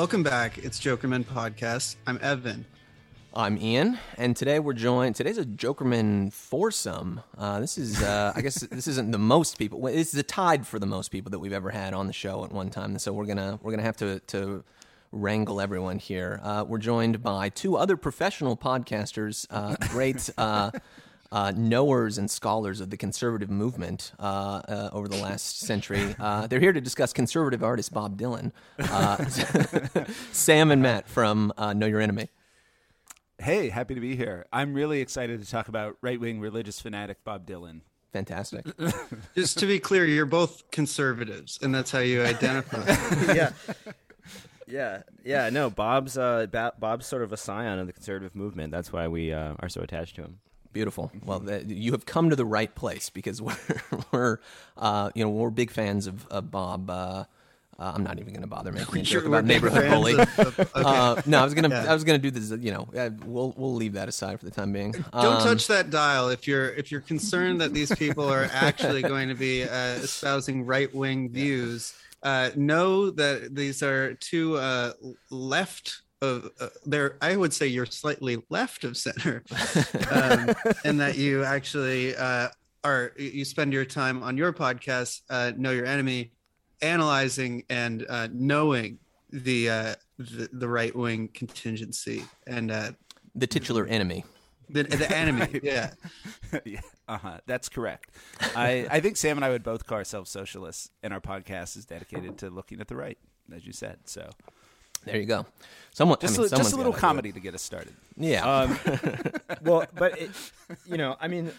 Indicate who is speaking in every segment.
Speaker 1: Welcome back. It's Jokerman Podcast. I'm Evan.
Speaker 2: I'm Ian, and today we're joined. Today's a Jokerman foursome. Uh, this is, uh, I guess, this isn't the most people. This is a tied for the most people that we've ever had on the show at one time. So we're gonna we're gonna have to to wrangle everyone here. Uh, we're joined by two other professional podcasters, uh, great. Uh, knowers and scholars of the conservative movement uh, uh, over the last century. Uh, they're here to discuss conservative artist Bob Dylan. Uh, Sam and Matt from uh, Know Your Enemy.
Speaker 3: Hey, happy to be here. I'm really excited to talk about right wing religious fanatic Bob Dylan.
Speaker 2: Fantastic.
Speaker 1: Just to be clear, you're both conservatives, and that's how you identify.
Speaker 4: yeah. Yeah, yeah, no. Bob's uh, ba- Bob's sort of a scion of the conservative movement. That's why we uh, are so attached to him.
Speaker 2: Beautiful. Well, th- you have come to the right place because we're, we're uh, you know, we're big fans of, of Bob. Uh, uh, I'm not even going to bother making a joke about neighborhood bully.
Speaker 1: of- of- okay.
Speaker 2: uh, no, I was gonna,
Speaker 1: Yeah.
Speaker 2: I was gonna do this. You know, uh, we'll we'll leave that aside for the time being.
Speaker 1: Don't
Speaker 2: Um,
Speaker 1: touch that dial if you're if you're concerned that these people are actually going to be uh, espousing right wing views. Uh, know that these are two uh, left of uh, they're I would say you're slightly left of center, um, and that you actually uh, are you spend your time on your podcast, uh, know your enemy, analyzing and uh, knowing the uh, the, the right wing contingency and uh,
Speaker 2: the titular enemy.
Speaker 1: the, the enemy. Yeah.
Speaker 3: yeah, uh huh. That's correct. I, I think Sam and I would both call ourselves socialists, and our podcast is dedicated to looking at the right, as you said. So
Speaker 2: There you go. Someone
Speaker 3: just,
Speaker 2: I mean,
Speaker 3: a, just a little
Speaker 2: gotta do it.
Speaker 3: comedy to get us started.
Speaker 2: Yeah.
Speaker 4: Um, well, but it, you know, I mean,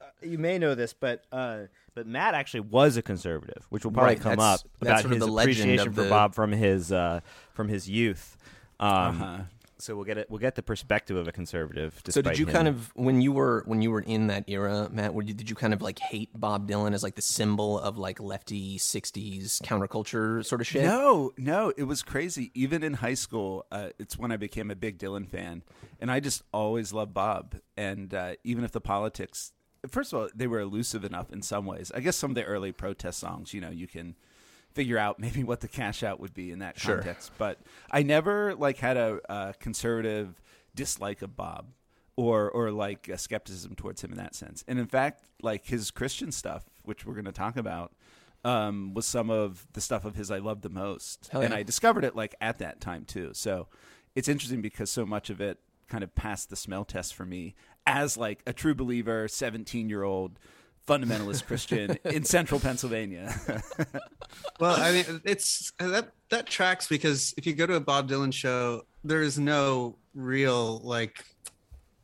Speaker 4: uh, you may know this, but uh, but Matt actually was a conservative, which will probably
Speaker 2: Right,
Speaker 4: come up about his
Speaker 2: the
Speaker 4: appreciation
Speaker 2: of
Speaker 4: for Bob from his uh, from his youth. Um,
Speaker 3: Uh-huh.
Speaker 4: So we'll get it. We'll get the perspective of a conservative.
Speaker 2: so did you
Speaker 4: him.
Speaker 2: kind of when you were when you were in that era, Matt? Were you, did you kind of like hate Bob Dylan as like the symbol of like lefty '60s counterculture sort of shit?
Speaker 3: No, no, it was crazy. Even in high school, uh, it's when I became a big Dylan fan, and I just always loved Bob. And uh, even if the politics, first of all, they were elusive enough in some ways. I guess some of the early protest songs, you know, you can figure out maybe what the cash out would be in that
Speaker 2: Sure.
Speaker 3: context. But I never like had a, a conservative dislike of Bob. Or, or like a skepticism towards him in that sense, and in fact, like his Christian stuff, which we're going to talk about, um, was some of the stuff of his I loved the most,
Speaker 2: Hell
Speaker 3: and. I discovered it like at that time too. So it's interesting because so much of it kind of passed the smell test for me as like a true believer, seventeen year old fundamentalist Christian in central Pennsylvania.
Speaker 1: Well, I mean, it's that that tracks because if you go to a Bob Dylan show, there is no real like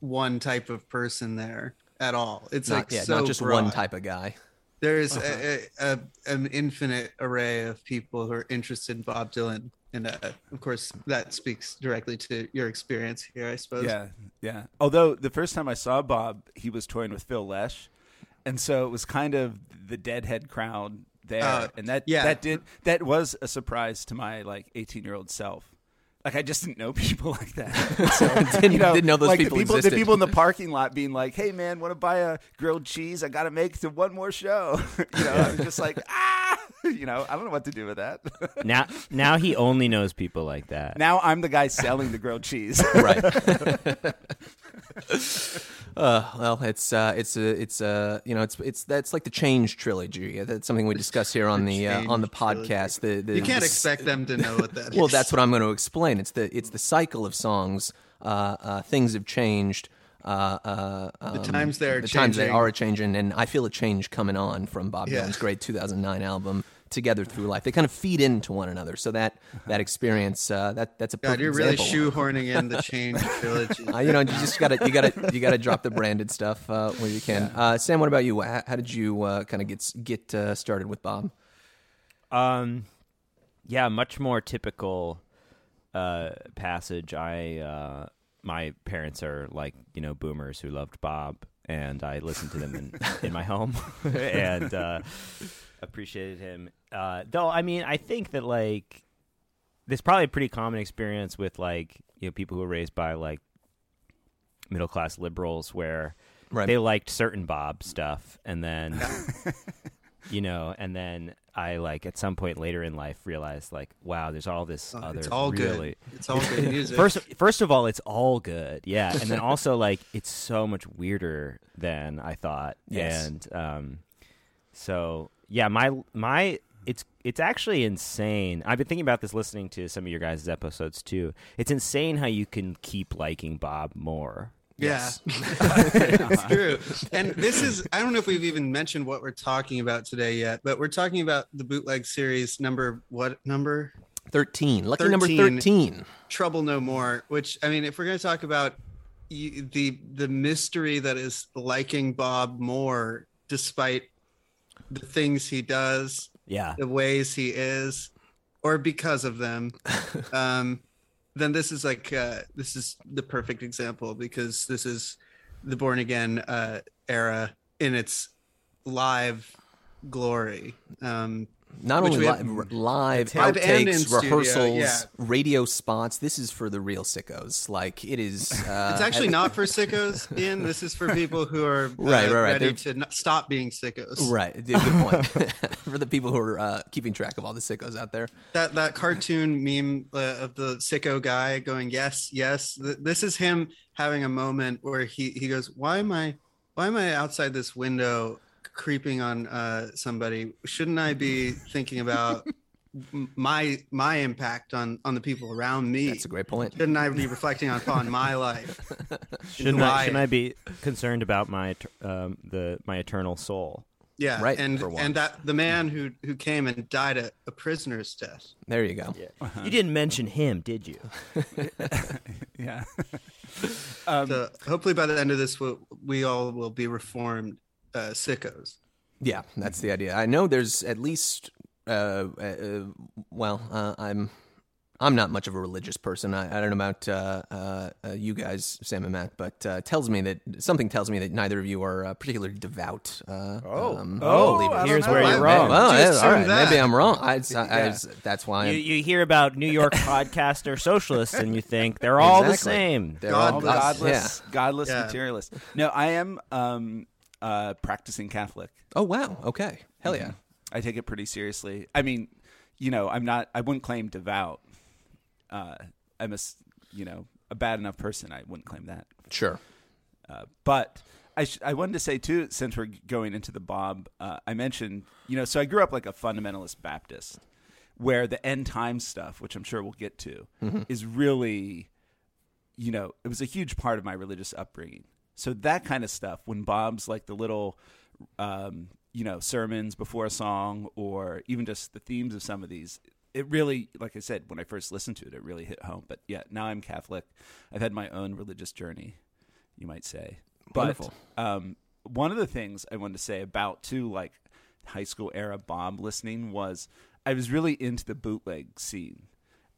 Speaker 1: one type of person there at all. It's
Speaker 2: Not,
Speaker 1: like
Speaker 2: yeah,
Speaker 1: so
Speaker 2: not just
Speaker 1: broad.
Speaker 2: one type of guy.
Speaker 1: There's a, a, a, an infinite array of people who are interested in Bob Dylan, and uh, of course, that speaks directly to your experience here, I suppose.
Speaker 3: yeah, yeah. Although the first time I saw Bob, he was touring with Phil Lesh, and so it was kind of the deadhead crowd there,
Speaker 1: Uh,
Speaker 3: and that
Speaker 1: yeah.
Speaker 3: that did that was a surprise to my like eighteen year old self. Like I just didn't know people like that. So,
Speaker 2: Didn't- didn't know those
Speaker 3: like
Speaker 2: people
Speaker 3: the people,
Speaker 2: existed.
Speaker 3: the people in the parking lot being like, "Hey man, want to buy a grilled cheese? I got to make it to one more show." you know, I was just like, ah, you know, I don't know what to do with that.
Speaker 4: now? Now he only knows people like that.
Speaker 3: now I'm the guy selling the grilled cheese.
Speaker 2: right. uh, well, it's uh, it's uh, it's uh, you know it's it's that's like the Change trilogy. That's something we discuss here on the uh, on the podcast. The, the
Speaker 1: You can't
Speaker 2: the-
Speaker 1: expect them to know what that is.
Speaker 2: Well, that's what I'm going to explain. It's the it's the cycle of songs. Uh, uh, things have changed. Uh, uh, um,
Speaker 1: the times they're
Speaker 2: the times they
Speaker 1: changing.
Speaker 2: are changing, and I feel a change coming on from Bob
Speaker 1: Yeah.
Speaker 2: Dylan's great 2009 album "Together Through Life." They kind of feed into one another, so that that experience uh, that that's a
Speaker 1: God,
Speaker 2: perfect
Speaker 1: you're really
Speaker 2: example.
Speaker 1: shoehorning in the Change trilogy.
Speaker 2: Uh, you know, you just gotta you gotta you gotta drop the branded stuff uh, where you can. Uh, Sam, what about you? How, how did you uh, kind of get get uh, started with Bob?
Speaker 4: Um, yeah, much more typical uh, passage. I uh, my parents are like you know boomers who loved Bob, and I listened to them in, in my home and uh, appreciated him. Uh, though I mean, I think that like there's probably a pretty common experience with like you know people who were raised by like middle class liberals where
Speaker 2: Right.
Speaker 4: they liked certain Bob stuff, and then you know, and then I like at some point later in life realized like, wow, there's all this
Speaker 1: Oh,
Speaker 4: other
Speaker 1: it's all
Speaker 4: really.
Speaker 1: good. It's all good music.
Speaker 4: First, first of all, it's all good, yeah, and then also like it's so much weirder than I thought,
Speaker 2: Yes.
Speaker 4: and um, so yeah, my my it's it's actually insane. I've been thinking about this listening to some of your guys' episodes too. It's insane how you can keep liking Bob more.
Speaker 1: Yeah, it's true. And this is, I don't know if we've even mentioned what we're talking about today yet, but we're talking about the bootleg series number, what number?
Speaker 2: 13. Lucky number
Speaker 1: 13.
Speaker 2: 13.
Speaker 1: Trouble No More, which, I mean, if we're going to talk about y- the the mystery that is liking Bob more despite the things he does,
Speaker 4: Yeah,
Speaker 1: the ways he is, or because of them, um, then this is like uh, this is the perfect example because this is the born again uh, era in its live glory. Um,
Speaker 2: Not
Speaker 1: Which
Speaker 2: only li- live
Speaker 1: Live and in
Speaker 2: outtakes,
Speaker 1: studio,
Speaker 2: rehearsals,
Speaker 1: yeah.
Speaker 2: radio spots. This is for the real sickos. Like it is. Uh,
Speaker 1: it's actually not for sickos, Ian. This is for people who are uh,
Speaker 2: Right, right, right.
Speaker 1: ready
Speaker 2: They're-
Speaker 1: to not stop being sickos.
Speaker 2: Right, good point. for the people who are uh, keeping track of all the sickos out there.
Speaker 1: that that cartoon meme uh, of the sicko guy going yes yes Th- this is him having a moment where he he goes why am i why am i outside this window creeping on uh somebody shouldn't i be thinking about my my impact on on the people around me
Speaker 2: That's a great point.
Speaker 1: shouldn't i be reflecting upon my life
Speaker 4: shouldn't I,
Speaker 1: I
Speaker 4: shouldn't. I be concerned about my um, the my eternal soul?
Speaker 1: yeah
Speaker 2: Right,
Speaker 1: and and that the man who who came and died a, a prisoner's death
Speaker 2: There you go.
Speaker 4: You didn't mention him, did you?
Speaker 3: Yeah.
Speaker 1: so hopefully by the end of this we'll, we all will be reformed uh sickos
Speaker 2: Yeah, that's the idea. I know there's at least, uh, uh, well, uh, I'm, I'm not much of a religious person. I, I don't know about uh, uh, uh, you guys, Sam and Matt, but uh, tells me that something tells me that neither of you are uh, particularly devout. Uh,
Speaker 3: Oh.
Speaker 2: um,
Speaker 3: Oh,
Speaker 2: believers.
Speaker 4: Here's where
Speaker 1: Why-
Speaker 4: you're wrong.
Speaker 1: would
Speaker 2: Well, yeah, all right,
Speaker 1: that?
Speaker 2: maybe I'm wrong. I, I, I-
Speaker 3: Yeah.
Speaker 2: that's why
Speaker 4: You, you hear about New York podcaster socialists, and you think they're all the same.
Speaker 2: They're
Speaker 1: God
Speaker 2: all
Speaker 1: bless.
Speaker 2: us,
Speaker 3: godless, godless
Speaker 1: Yeah.
Speaker 3: materialist. No, I am um, uh, practicing Catholic.
Speaker 2: Oh wow. Okay. Hell yeah.
Speaker 3: I take it pretty seriously. I mean, you know, I'm not. I wouldn't claim devout. Uh, I'm a you know, a bad enough person. I wouldn't claim that.
Speaker 2: Sure.
Speaker 3: Uh, but I, sh- I wanted to say too, since we're going into the Bob, uh, I mentioned, you know, so I grew up like a fundamentalist Baptist, where the end time stuff, which I'm sure we'll get to, is really, you know, it was a huge part of my religious upbringing. So that kind of stuff, when Bob's like the little, um, you know, sermons before a song, or even just the themes of some of these, it really, like I said, when I first listened to it, it really hit home. But yeah, now I'm Catholic. I've had my own religious journey, you might say. But. Um, one of the things I wanted to say about too, like high school era Bob listening was I was really into the bootleg scene.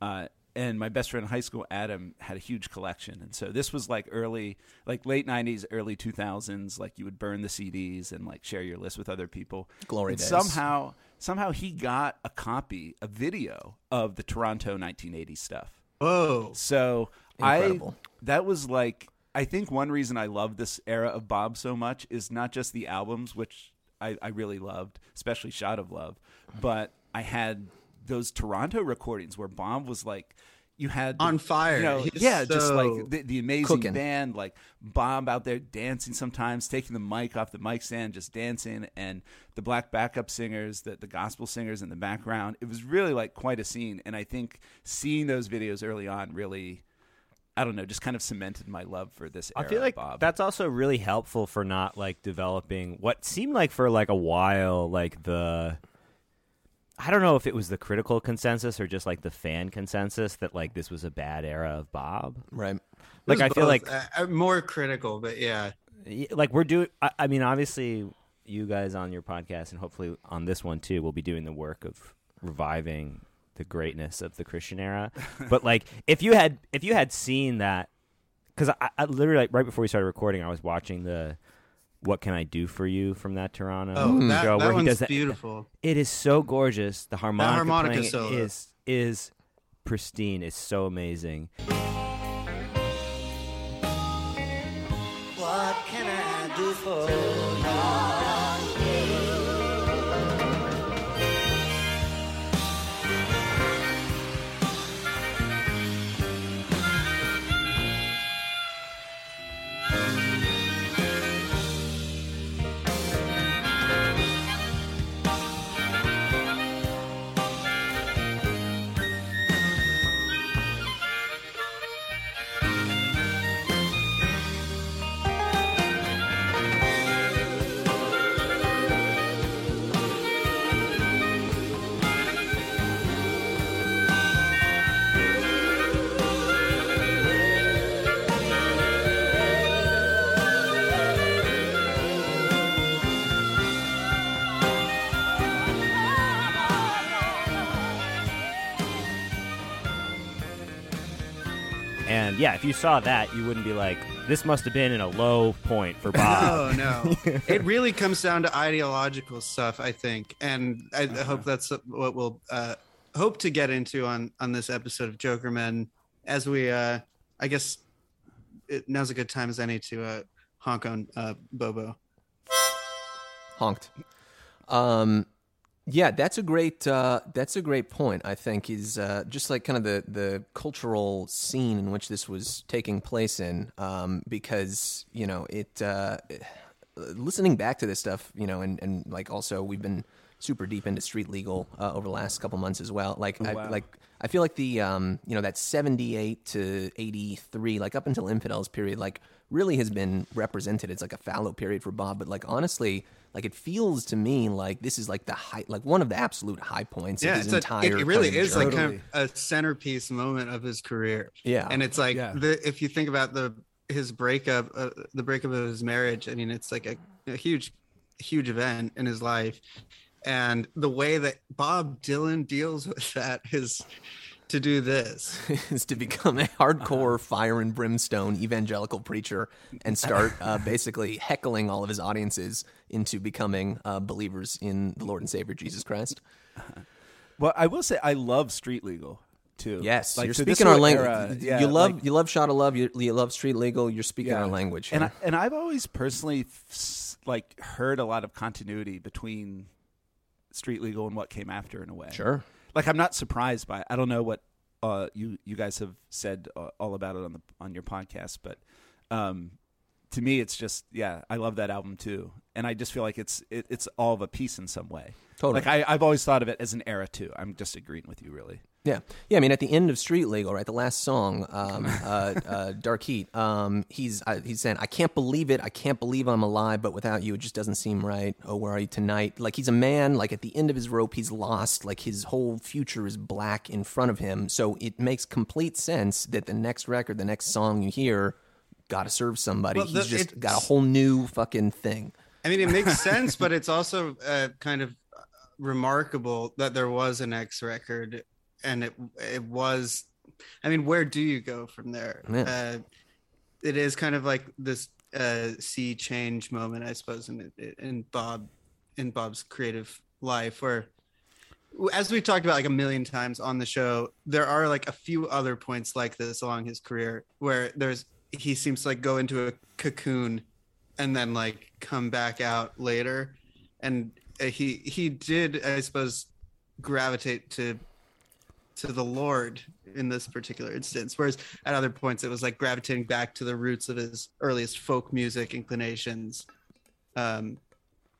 Speaker 3: Uh, and my best friend in high school, Adam, had a huge collection. And so this was like early, like late 90s, early 2000s. Like you would burn the CDs and like share your list with other people.
Speaker 2: Glory
Speaker 3: And
Speaker 2: days.
Speaker 3: Somehow, somehow he got a copy, a video of the Toronto 1980 stuff.
Speaker 1: Oh.
Speaker 3: So
Speaker 2: Incredible.
Speaker 3: I that was like I think one reason I love this era of Bob so much is not just the albums, which I, I really loved, especially Shot of Love, but I had those Toronto recordings where Bob was like you had
Speaker 1: On fire.
Speaker 3: you know,
Speaker 1: He's
Speaker 3: yeah, just like the, the amazing
Speaker 2: cooking.
Speaker 3: band, like Bob out there dancing sometimes, taking the mic off the mic stand, just dancing, and the black backup singers, the, the gospel singers in the background. It was really like quite a scene, and I think seeing those videos early on really, I don't know, just kind of cemented my love for this.
Speaker 4: I
Speaker 3: era
Speaker 4: feel
Speaker 3: of
Speaker 4: like
Speaker 3: Bob.
Speaker 4: that's also really helpful for not like developing what seemed like for like a while like the I don't know if it was the critical consensus or just like the fan consensus that like this was a bad era of Bob.
Speaker 2: Right.
Speaker 4: Like I
Speaker 1: was
Speaker 4: feel like
Speaker 1: uh, uh, more critical, but yeah,
Speaker 4: like we're doing I, I mean obviously you guys on your podcast and hopefully on this one too will be doing the work of reviving the greatness of the Christian era. but like if you had if you had seen that because I, I literally like right before we started recording I was watching the what can I do for you from that Toronto
Speaker 1: oh, that,
Speaker 4: show
Speaker 1: that
Speaker 4: where he
Speaker 1: one's
Speaker 4: does that.
Speaker 1: beautiful.
Speaker 4: It is so gorgeous. The harmonica,
Speaker 1: harmonica
Speaker 4: playing
Speaker 1: solo.
Speaker 4: is is pristine. It's so amazing.
Speaker 5: What can I do for
Speaker 4: And yeah, if you saw that, you wouldn't be like, "This must have been in a low point for Bob."
Speaker 1: No, no. it really comes down to ideological stuff, I think, and I
Speaker 3: Uh-huh.
Speaker 1: hope that's what we'll uh, hope to get into on on this episode of Joker Men. As we, uh, I guess, it, now's a good time as any to uh, honk on uh, Bobo.
Speaker 2: honked. Um, yeah, that's a great uh, that's a great point. I think is uh, just like kind of the the cultural scene in which this was taking place in, um, because you know it. Uh, listening back to this stuff, you know, and and like also we've been super deep into street legal uh, over the last couple months as well. Like I,
Speaker 3: wow.
Speaker 2: like I feel like the um you know that 78 to 83 like up until infidels period like really has been represented it's like a fallow period for Bob but like honestly like it feels to me like this is like the high like one of the absolute high points
Speaker 1: Yeah,
Speaker 2: of his
Speaker 1: it's a,
Speaker 2: entire
Speaker 1: it, it really is like kind of a centerpiece moment of his career.
Speaker 2: Yeah.
Speaker 1: and it's like
Speaker 3: Yeah.
Speaker 1: the if you think about the his breakup, uh, the breakup of his marriage. I mean, it's like a, a huge, huge event in his life, and the way that Bob Dylan deals with that is to do this.
Speaker 2: is to become a hardcore fire and brimstone evangelical preacher and start uh, basically heckling all of his audiences into becoming uh, believers in the Lord and Savior Jesus Christ.
Speaker 3: Well, I will say I love street legal too.
Speaker 2: Yes,
Speaker 3: Like,
Speaker 2: you're
Speaker 3: so
Speaker 2: speaking our language.
Speaker 3: yeah,
Speaker 2: you love
Speaker 3: like-
Speaker 2: you love shot of love. You, you love street legal. You're speaking our language.
Speaker 3: And. I, and I've always personally like heard a lot of continuity between street legal and what came after in a way.
Speaker 2: sure.
Speaker 3: Like I'm not surprised by. It. I don't know what uh, you you guys have said uh, all about it on the on your podcast, but um, to me, it's just yeah, I love that album too, and I just feel like it's it, it's all of a piece in some way.
Speaker 2: Totally.
Speaker 3: Like I, I've always thought of it as an era too. I'm just agreeing with you, really.
Speaker 2: Yeah, yeah. I mean, at the end of Street Legal, right, the last song, um, uh, uh, "Dark Heat," um, he's uh, he's saying, "I can't believe it. I can't believe I'm alive, but without you, it just doesn't seem right. Oh, where are you tonight?" Like he's a man. Like at the end of his rope, he's lost. Like his whole future is black in front of him. So it makes complete sense that the next record, the next song you hear, got to serve somebody.
Speaker 1: Well, the-
Speaker 2: he's just got a whole new fucking thing.
Speaker 1: I mean, it makes sense, but it's also uh, kind of remarkable that there was an X record, and it it was. I mean, where do you go from there?
Speaker 2: Yeah.
Speaker 1: Uh, it is kind of like this uh, sea change moment, I suppose, in in Bob in Bob's creative life, where as we've talked about like a million times on the show, there are like a few other points like this along his career where there's he seems to like go into a cocoon and then like come back out later and uh, he he did i suppose gravitate to to the lord in this particular instance. Whereas at other points it was like gravitating back to the roots of his earliest folk music inclinations. Um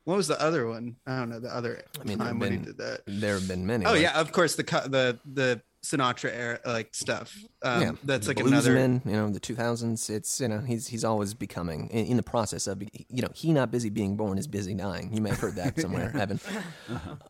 Speaker 1: what was the other one? I don't know the other
Speaker 2: I mean,
Speaker 1: time
Speaker 2: have
Speaker 1: when he did that.
Speaker 2: There have been many.
Speaker 1: oh
Speaker 2: like-
Speaker 1: yeah of course the the the sinatra era like stuff um
Speaker 2: yeah,
Speaker 1: that's
Speaker 2: the
Speaker 1: like another
Speaker 2: bluesman, you know, the 2000s. It's you know, he's he's always becoming in, in the process of you know, he not busy being born is busy dying. You may have heard that somewhere, Evan.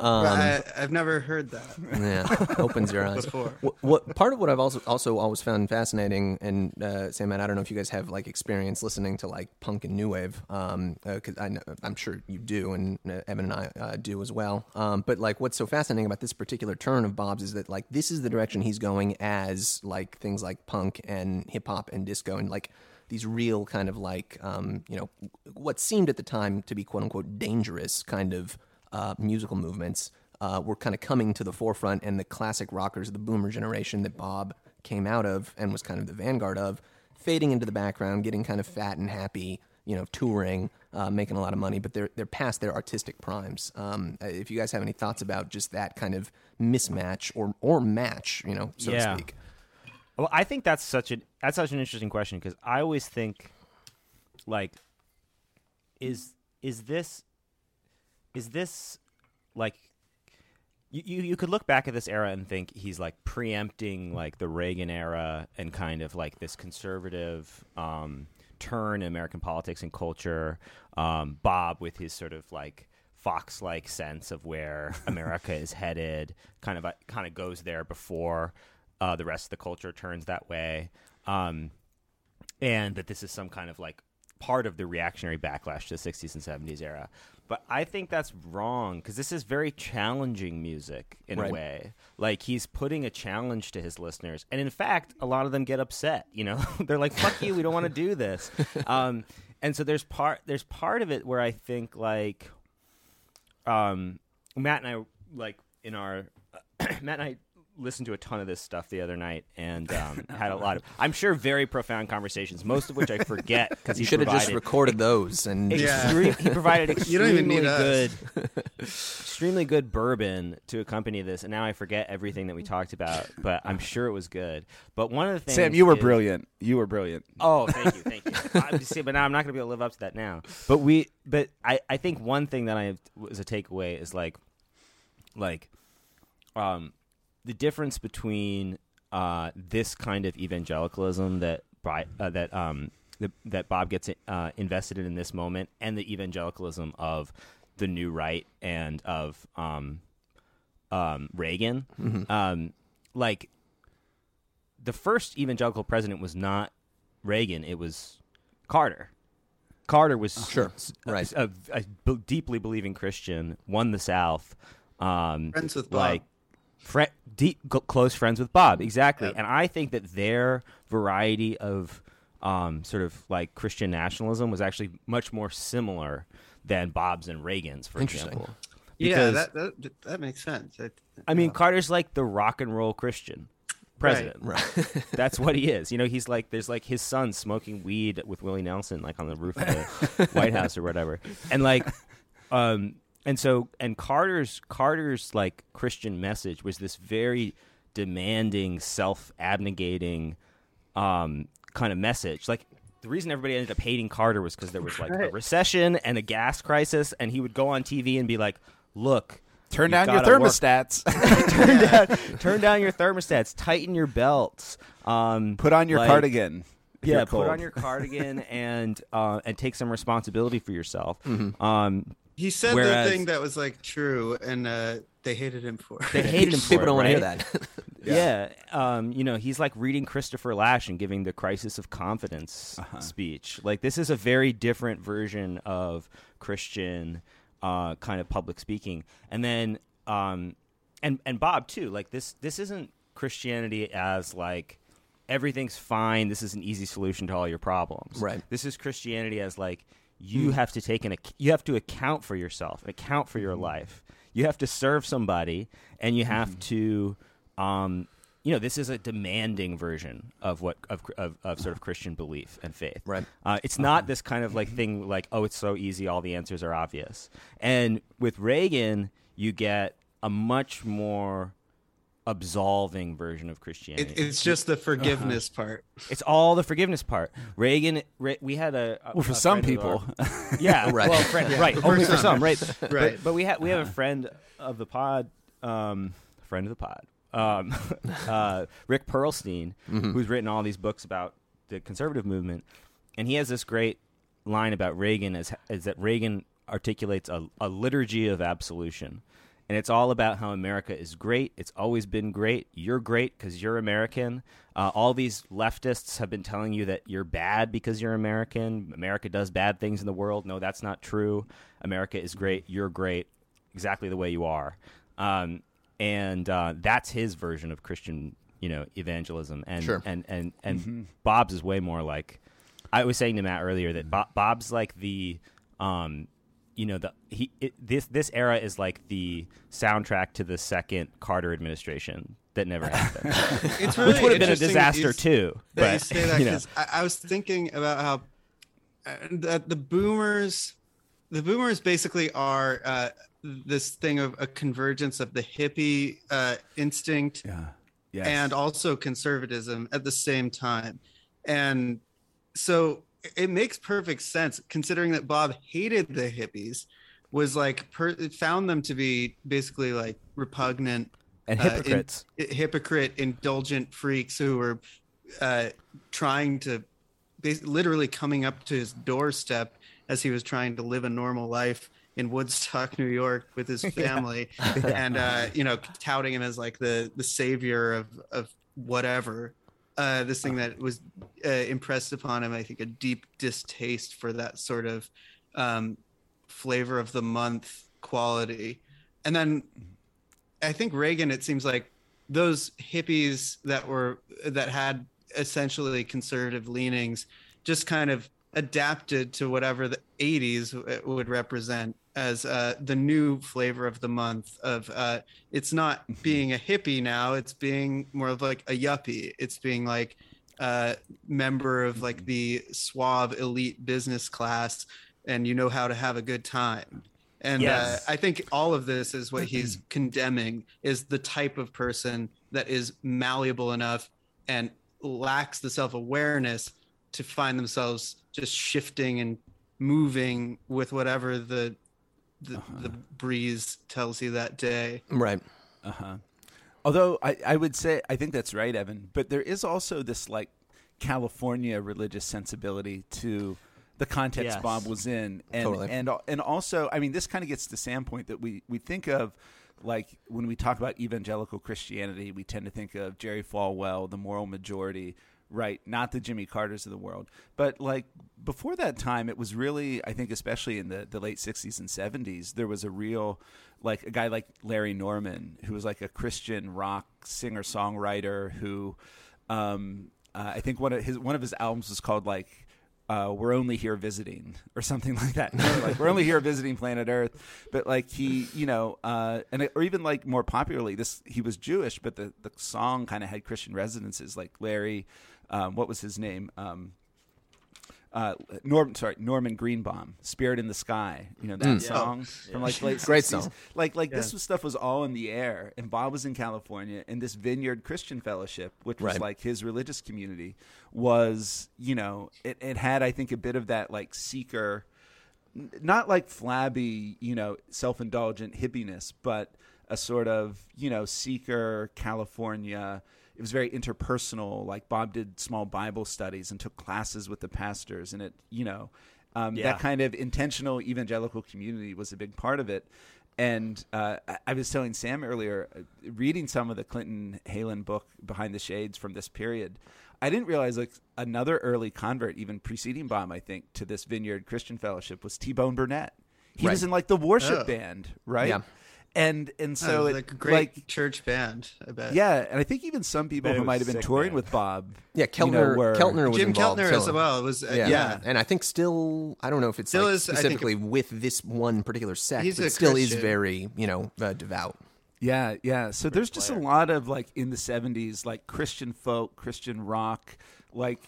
Speaker 2: Um,
Speaker 1: I, i've never heard that
Speaker 2: yeah, opens your eyes.
Speaker 1: Before.
Speaker 2: What, what part of what I've also also always found fascinating, and uh, Sam, and I don't know if you guys have like experience listening to like punk and new wave, um, because I know, I'm sure you do, and uh, Evan and I uh, do as well. Um, but like, what's so fascinating about this particular turn of Bob's is that like this is the direction he's going as like things like punk and hip hop and disco and like these real kind of like um, you know what seemed at the time to be quote unquote dangerous kind of uh, musical movements uh, were kind of coming to the forefront, and the classic rockers the boomer generation that Bob came out of and was kind of the vanguard of, fading into the background, getting kind of fat and happy, you know, touring, uh, making a lot of money, but they're they're past their artistic primes. Um, if you guys have any thoughts about just that kind of mismatch or or match, you know, so
Speaker 4: Yeah.
Speaker 2: to speak.
Speaker 4: Well, I think that's such a that's such an interesting question because I always think, like, is is this is this like you, you you could look back at this era and think he's like preempting like the Reagan era and kind of like this conservative um, turn in American politics and culture. Um, Bob with his sort of like fox like sense of where America is headed, kind of uh, kind of goes there before uh, the rest of the culture turns that way, um, and that this is some kind of like part of the reactionary backlash to the 60s and 70s era. But I think that's wrong because this is very challenging music in
Speaker 2: Right.
Speaker 4: a way. Like he's putting a challenge to his listeners, and in fact, a lot of them get upset. You know, they're like, "Fuck you, we don't want to do this." Um, and so there's part there's part of it where I think like, um, Matt and I like in our Matt and I listened to a ton of this stuff the other night and um, had a lot of I'm sure very profound conversations, most of which I forget because
Speaker 2: You
Speaker 4: he
Speaker 2: should have just recorded those and
Speaker 1: Yeah.
Speaker 4: he provided
Speaker 1: You don't even
Speaker 4: extremely good, extremely good bourbon to accompany this, and now I forget everything that we talked about, but I'm sure it was good. But one of the things,
Speaker 3: Sam, you were
Speaker 4: is-
Speaker 3: brilliant. You were brilliant.
Speaker 4: Oh, thank you, thank you. I'm just but now I'm not going to be able to live up to that now. But we, but I, I think one thing that I was a takeaway is like, like, um, the difference between uh this kind of evangelicalism that Bri- uh, that um the, that Bob gets uh, invested in in this moment, and the evangelicalism of the new right and of um um Reagan, um like the first evangelical president was not Reagan; it was Carter. Carter was
Speaker 2: Sure,
Speaker 4: s-
Speaker 2: right.
Speaker 4: a, a b- deeply believing Christian, won the South. Um,
Speaker 1: Friends with Bob.
Speaker 4: like fri deep, c- close friends with Bob, exactly.
Speaker 1: Yep.
Speaker 4: And I think that their variety of um, sort of like Christian nationalism was actually much more similar than Bob's and Reagan's, for
Speaker 2: Interesting.
Speaker 4: example.
Speaker 1: yeah, that, that that makes sense. I,
Speaker 4: I mean, Carter's like the rock and roll Christian president.
Speaker 2: right.
Speaker 4: That's what he is. You know, he's like there's like his son smoking weed with Willie Nelson, like on the roof of the White House or whatever, and like, um, and so and Carter's Carter's like Christian message was this very demanding, self-abnegating, um, kind of message. Like the reason everybody ended up hating Carter was because there was like a recession and a gas crisis, and he would go on TV and be like, "Look."
Speaker 3: Turn down your thermostats.
Speaker 4: turn down, turn down your thermostats, tighten your belts, um,
Speaker 3: Put on your
Speaker 4: like-
Speaker 3: cardigan.
Speaker 4: Yeah, put on your cardigan and uh, and take some responsibility for yourself.
Speaker 3: Mm-hmm.
Speaker 4: Um,
Speaker 1: he said
Speaker 4: Whereas-
Speaker 1: the thing that was like true, and uh, they hated him for. It.
Speaker 4: They hated him for
Speaker 2: People
Speaker 4: it,
Speaker 2: don't want to hear
Speaker 4: right?
Speaker 2: that.
Speaker 4: Yeah, um, you know, he's like reading Christopher Lasch and giving the crisis of confidence
Speaker 3: Uh-huh.
Speaker 4: speech. Like this is a very different version of Christian uh, kind of public speaking. And then, um, and and Bob too. Like this, this isn't Christianity as like everything's fine. This is an easy solution to all your problems.
Speaker 2: Right.
Speaker 4: This is Christianity as like you hmm. have to take an you have to account for yourself, account for your hmm. life. You have to serve somebody, and you have hmm. to, um, you know, this is a demanding version of what of, of of sort of Christian belief and faith.
Speaker 2: Right.
Speaker 4: Uh, it's uh-huh. not this kind of like mm-hmm. thing like oh it's so easy, all the answers are obvious. And with Reagan, you get a much more absolving version of Christianity.
Speaker 1: It, it's just the forgiveness part.
Speaker 4: It's all the forgiveness part. Reagan, Re- we had a, a
Speaker 3: Well, for
Speaker 4: a
Speaker 3: some people.
Speaker 4: ours- yeah,
Speaker 2: Right.
Speaker 4: Well, friend,
Speaker 1: Yeah,
Speaker 4: right,
Speaker 1: for
Speaker 4: only for
Speaker 1: some.
Speaker 4: some, right,
Speaker 1: Right.
Speaker 4: But, but we have we have a friend of the pod, um, friend of the pod, um, uh, Rick Perlstein, who's written all these books about the conservative movement, and he has this great line about Reagan is, is that Reagan articulates a, a liturgy of absolution. And it's all about how America is great. It's always been great. You're great because you're American. Uh, all these leftists have been telling you that you're bad because you're American. America does bad things in the world. No, that's not true. America is great. You're great exactly the way you are. Um, and uh, that's his version of Christian, you know, evangelism. And
Speaker 2: Sure.
Speaker 4: and and and Bob's is way more like I was saying to Matt earlier that Bob, Bob's like the, um, you know, the he it, this this era is like the soundtrack to the second Carter administration that never happened,
Speaker 1: It's really
Speaker 4: which would have been a disaster too.
Speaker 1: that you say that
Speaker 4: you know,
Speaker 1: I, I was thinking about how uh, that the boomers, the boomers basically are uh, this thing of a convergence of the hippie uh, instinct
Speaker 3: Yeah. Yes.
Speaker 1: and also conservatism at the same time. And so it makes perfect sense considering that Bob hated the hippies, was like per- found them to be basically like repugnant
Speaker 4: and
Speaker 1: uh, in-
Speaker 4: hypocrites.
Speaker 1: hypocrite, indulgent freaks who were uh, trying to, literally coming up to his doorstep as he was trying to live a normal life in Woodstock, New York, with his family, and uh, you know, touting him as like the the savior of of whatever. Uh, this thing that was uh, impressed upon him, I think, a deep distaste for that sort of um, flavor of the month quality. And then I think Reagan, it seems like those hippies that were that had essentially conservative leanings just kind of adapted to whatever the 80s would represent as uh, the new flavor of the month of uh, it's not being a hippie now it's being more of like a yuppie. It's being like a member of like the suave elite business class and you know how to have a good time. And
Speaker 4: Yes.
Speaker 1: uh, i think all of this is what he's condemning is the type of person that is malleable enough and lacks the self-awareness to find themselves just shifting and moving with whatever the the, the breeze tells you that day
Speaker 2: Right.
Speaker 3: Uh huh. Although I, I would say I think that's right, Evan. But there is also this like California religious sensibility to the context
Speaker 4: Yes.
Speaker 3: Bob was in, and
Speaker 2: Totally.
Speaker 3: and and also I mean this kind of gets to Sam point that we we think of like when we talk about evangelical Christianity, we tend to think of Jerry Falwell, the moral majority, right? Not the Jimmy Carters of the world, but like before that time, it was really I think especially in the the late '60s and '70s, there was a real like a guy like Larry Norman who was like a Christian rock singer songwriter who um, uh, I think one of his one of his albums was called like uh, "We're Only Here Visiting" or something like that. like we're only here visiting planet Earth. But like he, you know, uh, and or even like more popularly, this he was Jewish, but the the song kind of had Christian resonances. Like Larry, um, what was his name? Um, uh, Norm, sorry, Norman Greenbaum, "Spirit in the Sky." You know that
Speaker 2: Mm.
Speaker 3: song from like the late
Speaker 2: Great
Speaker 3: 60s.
Speaker 2: song.
Speaker 3: Like like this was, stuff was all in the air, and Bob was in California, and this Vineyard Christian Fellowship, which was
Speaker 2: Right.
Speaker 3: like his religious community, was you know it, it had I think a bit of that like seeker, n- not like flabby you know self indulgent hippiness, but a sort of you know seeker California. It was very interpersonal. Like Bob did small Bible studies and took classes with the pastors, and it you know um,
Speaker 4: Yeah.
Speaker 3: that kind of intentional evangelical community was a big part of it. And uh, I- was telling Sam earlier, uh, reading some of the Clinton Heylin book Behind the Shades from this period, I didn't realize like another early convert, even preceding Bob, I think, to this Vineyard Christian Fellowship was T Bone Burnett. He was in like the worship band, right?
Speaker 2: Yeah.
Speaker 3: And and
Speaker 1: so
Speaker 3: so it,
Speaker 1: like a great
Speaker 3: like
Speaker 1: church band i bet
Speaker 3: yeah, and I think even some people who might have been touring
Speaker 4: man.
Speaker 3: with Bob,
Speaker 2: Yeah,
Speaker 3: you know,
Speaker 2: Keltner.
Speaker 3: were-
Speaker 2: Keltner was
Speaker 1: jim
Speaker 2: involved
Speaker 1: keltner
Speaker 2: too.
Speaker 1: as well it was uh,
Speaker 2: Yeah.
Speaker 1: yeah.
Speaker 2: and I think still, I don't know if it's
Speaker 1: Still
Speaker 2: like
Speaker 1: is, I think-
Speaker 2: specifically with this one particular sect,
Speaker 1: He's
Speaker 2: but
Speaker 1: a
Speaker 2: it still is very, you know, uh, devout.
Speaker 3: Yeah, yeah. So there's just a lot of like in the 70s, like Christian folk, Christian rock, like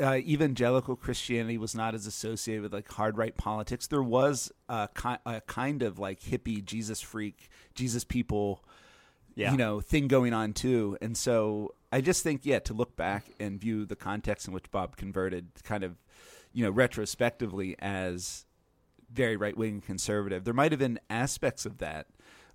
Speaker 3: uh, evangelical Christianity was not as associated with like hard right politics. There was a, ki- a kind of like hippie Jesus freak, Jesus people,
Speaker 4: Yeah.
Speaker 3: you know, thing going on too. And so I just think, yeah, to look back and view the context in which Bob converted kind of, you know, retrospectively as very right wing conservative. There might have been aspects of that,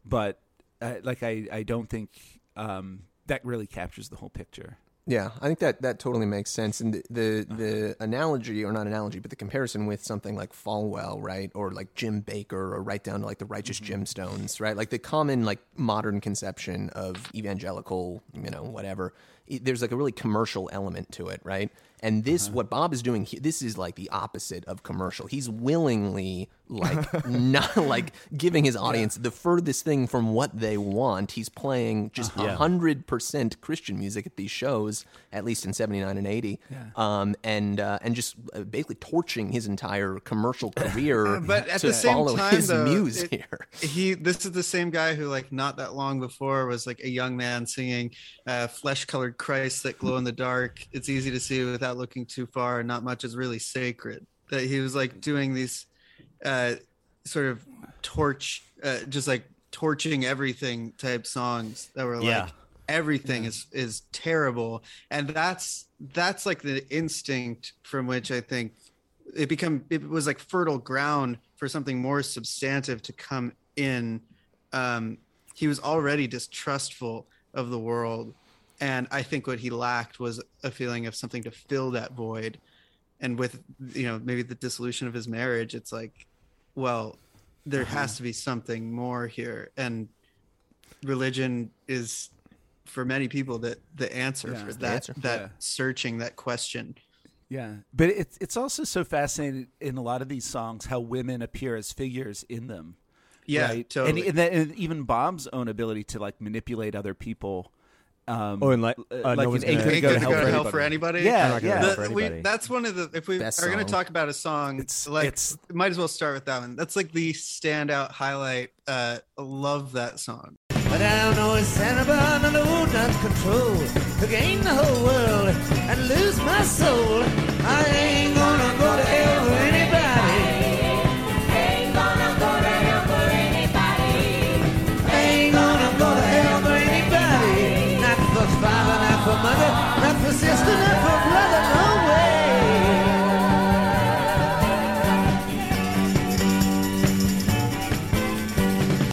Speaker 3: but uh, like I, I don't think um, that really captures the whole picture.
Speaker 2: Yeah, I think that that totally makes sense. And the, the the analogy, or not analogy, but the comparison with something like Falwell, right, or like Jim Bakker, or right down to like the Righteous mm-hmm. Gemstones, right? Like the common like modern conception of evangelical, you know, whatever. i- There's like a really commercial element to it, right? And this, uh-huh. what Bob is doing, this is like the opposite of commercial. He's willingly like not like giving his audience the furthest thing from what they want. He's playing just a
Speaker 4: Yeah.
Speaker 2: hundred percent Christian music at these shows, at least in '79 and '80, um, and uh, and just uh, basically torching his entire commercial career.
Speaker 1: but at
Speaker 2: to
Speaker 1: the same
Speaker 2: follow
Speaker 1: time
Speaker 2: his
Speaker 1: though,
Speaker 2: muse
Speaker 1: it-
Speaker 2: here.
Speaker 1: he this is the same guy who like not that long before was like a young man singing uh, flesh colored christ that glow in the dark it's easy to see without looking too far and not much is really sacred that he was like doing these uh sort of torch uh, just like torching everything type songs that were like
Speaker 4: Yeah.
Speaker 1: everything is is terrible. And that's that's like the instinct from which i think it become it was like fertile ground for something more substantive to come in. Um he was already distrustful of the world. And i think what he lacked was a feeling of something to fill that void. And with you know maybe the dissolution of his marriage it's like well there has uh-huh. to be something more here and religion is for many people that the answer
Speaker 3: Yeah.
Speaker 1: for that
Speaker 2: answer.
Speaker 1: that
Speaker 3: Yeah.
Speaker 1: searching that question
Speaker 3: Yeah, but it's it's also so fascinating in a lot of these songs how women appear as figures in them.
Speaker 1: Yeah,
Speaker 3: right?
Speaker 1: totally.
Speaker 3: And, and, that, and even Bob's own ability to like manipulate other people. Um,
Speaker 4: Oh, and like, uh,
Speaker 3: like
Speaker 4: no
Speaker 3: he's
Speaker 4: one's gonna
Speaker 3: ain't
Speaker 1: Ain't
Speaker 3: go
Speaker 1: good
Speaker 3: to
Speaker 1: to
Speaker 3: hell
Speaker 1: go
Speaker 3: for
Speaker 1: to hell for
Speaker 3: anybody.
Speaker 1: anybody.
Speaker 3: Yeah, yeah.
Speaker 1: The-
Speaker 4: for
Speaker 1: we, that's one of the if we
Speaker 2: Best
Speaker 1: are going to talk about a song
Speaker 3: It's-
Speaker 1: like
Speaker 3: it's-
Speaker 1: might as well start with that one that's like the standout highlight uh love that song
Speaker 5: But I don't know it's Santa Barbara and the would not control to gain the whole world and lose my soul. I ain't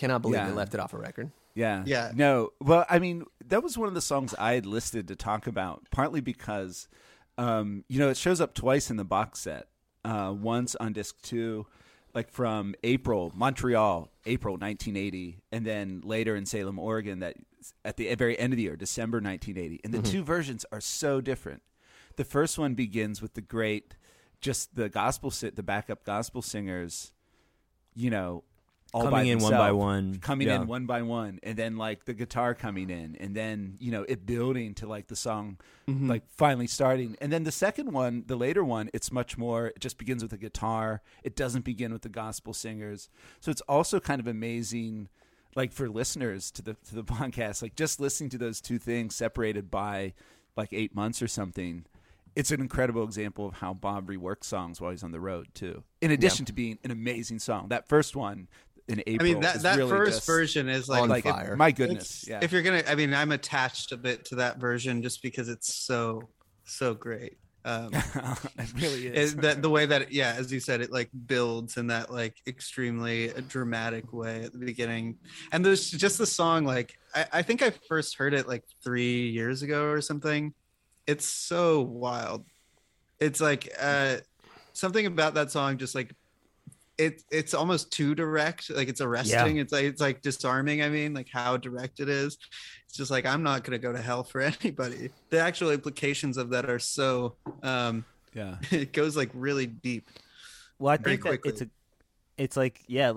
Speaker 2: Cannot believe
Speaker 3: Yeah.
Speaker 2: they left it off a record.
Speaker 3: Yeah.
Speaker 1: Yeah.
Speaker 3: No. Well, I mean, that was one of the songs I had listed to talk about, partly because, um, you know, it shows up twice in the box set. Uh, once on disc two, like from April, Montreal, April 1980, and then later in Salem, Oregon, that at the very end of the year, December 1980. And the two versions are so different. The first one begins with the great, just the gospel sit, the backup gospel singers, you know, all
Speaker 4: Coming in one by one.
Speaker 3: coming
Speaker 4: Yeah.
Speaker 3: in one by one, and then like the guitar coming in, and then you know it building to like the song, mm-hmm. like finally starting, and then the second one, the later one, it's much more. It just begins with the guitar. It doesn't begin with the gospel singers, so it's also kind of amazing, like for listeners to the to the podcast, like just listening to those two things separated by like eight months or something. It's an incredible example of how Bob reworks songs while he's on the road too. In addition to being an amazing song, that first one in
Speaker 1: I mean that
Speaker 3: is
Speaker 1: that
Speaker 3: really
Speaker 1: first version is like
Speaker 2: On
Speaker 3: like it-
Speaker 2: fire.
Speaker 3: my goodness, yeah.
Speaker 1: if you're gonna I mean I'm attached a bit to that version just because it's so so great um
Speaker 3: it really is.
Speaker 1: it, that the way that it, yeah as you said it like builds in that like extremely dramatic way at the beginning and there's just the song like I, I think i first heard it like three years ago or something it's so wild it's like uh something about that song just like it it's almost too direct like it's arresting it's like it's like disarming i mean like how direct it is it's just like i'm not going to go to hell for anybody the actual implications of that are so um
Speaker 3: yeah.
Speaker 1: it goes like really deep.
Speaker 4: Well, I think that it's a, it's like yeah.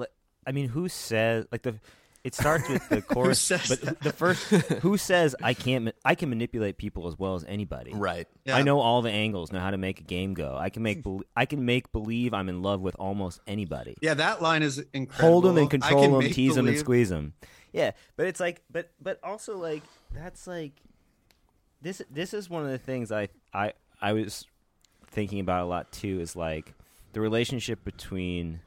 Speaker 4: I mean, who says like the? It starts with the chorus, but the first who says I can't I can manipulate people as well as anybody.
Speaker 2: Right.
Speaker 1: Yeah.
Speaker 4: I know all the angles, know how to make a game go. I can make bel I can make believe I'm in love with almost anybody.
Speaker 1: Yeah, that line is incredible.
Speaker 4: Hold them and control them,
Speaker 1: make
Speaker 4: tease them and squeeze them. Yeah, but it's like, but but also like that's like this. This is one of the things I I I was thinking about a lot too. Is like the relationship between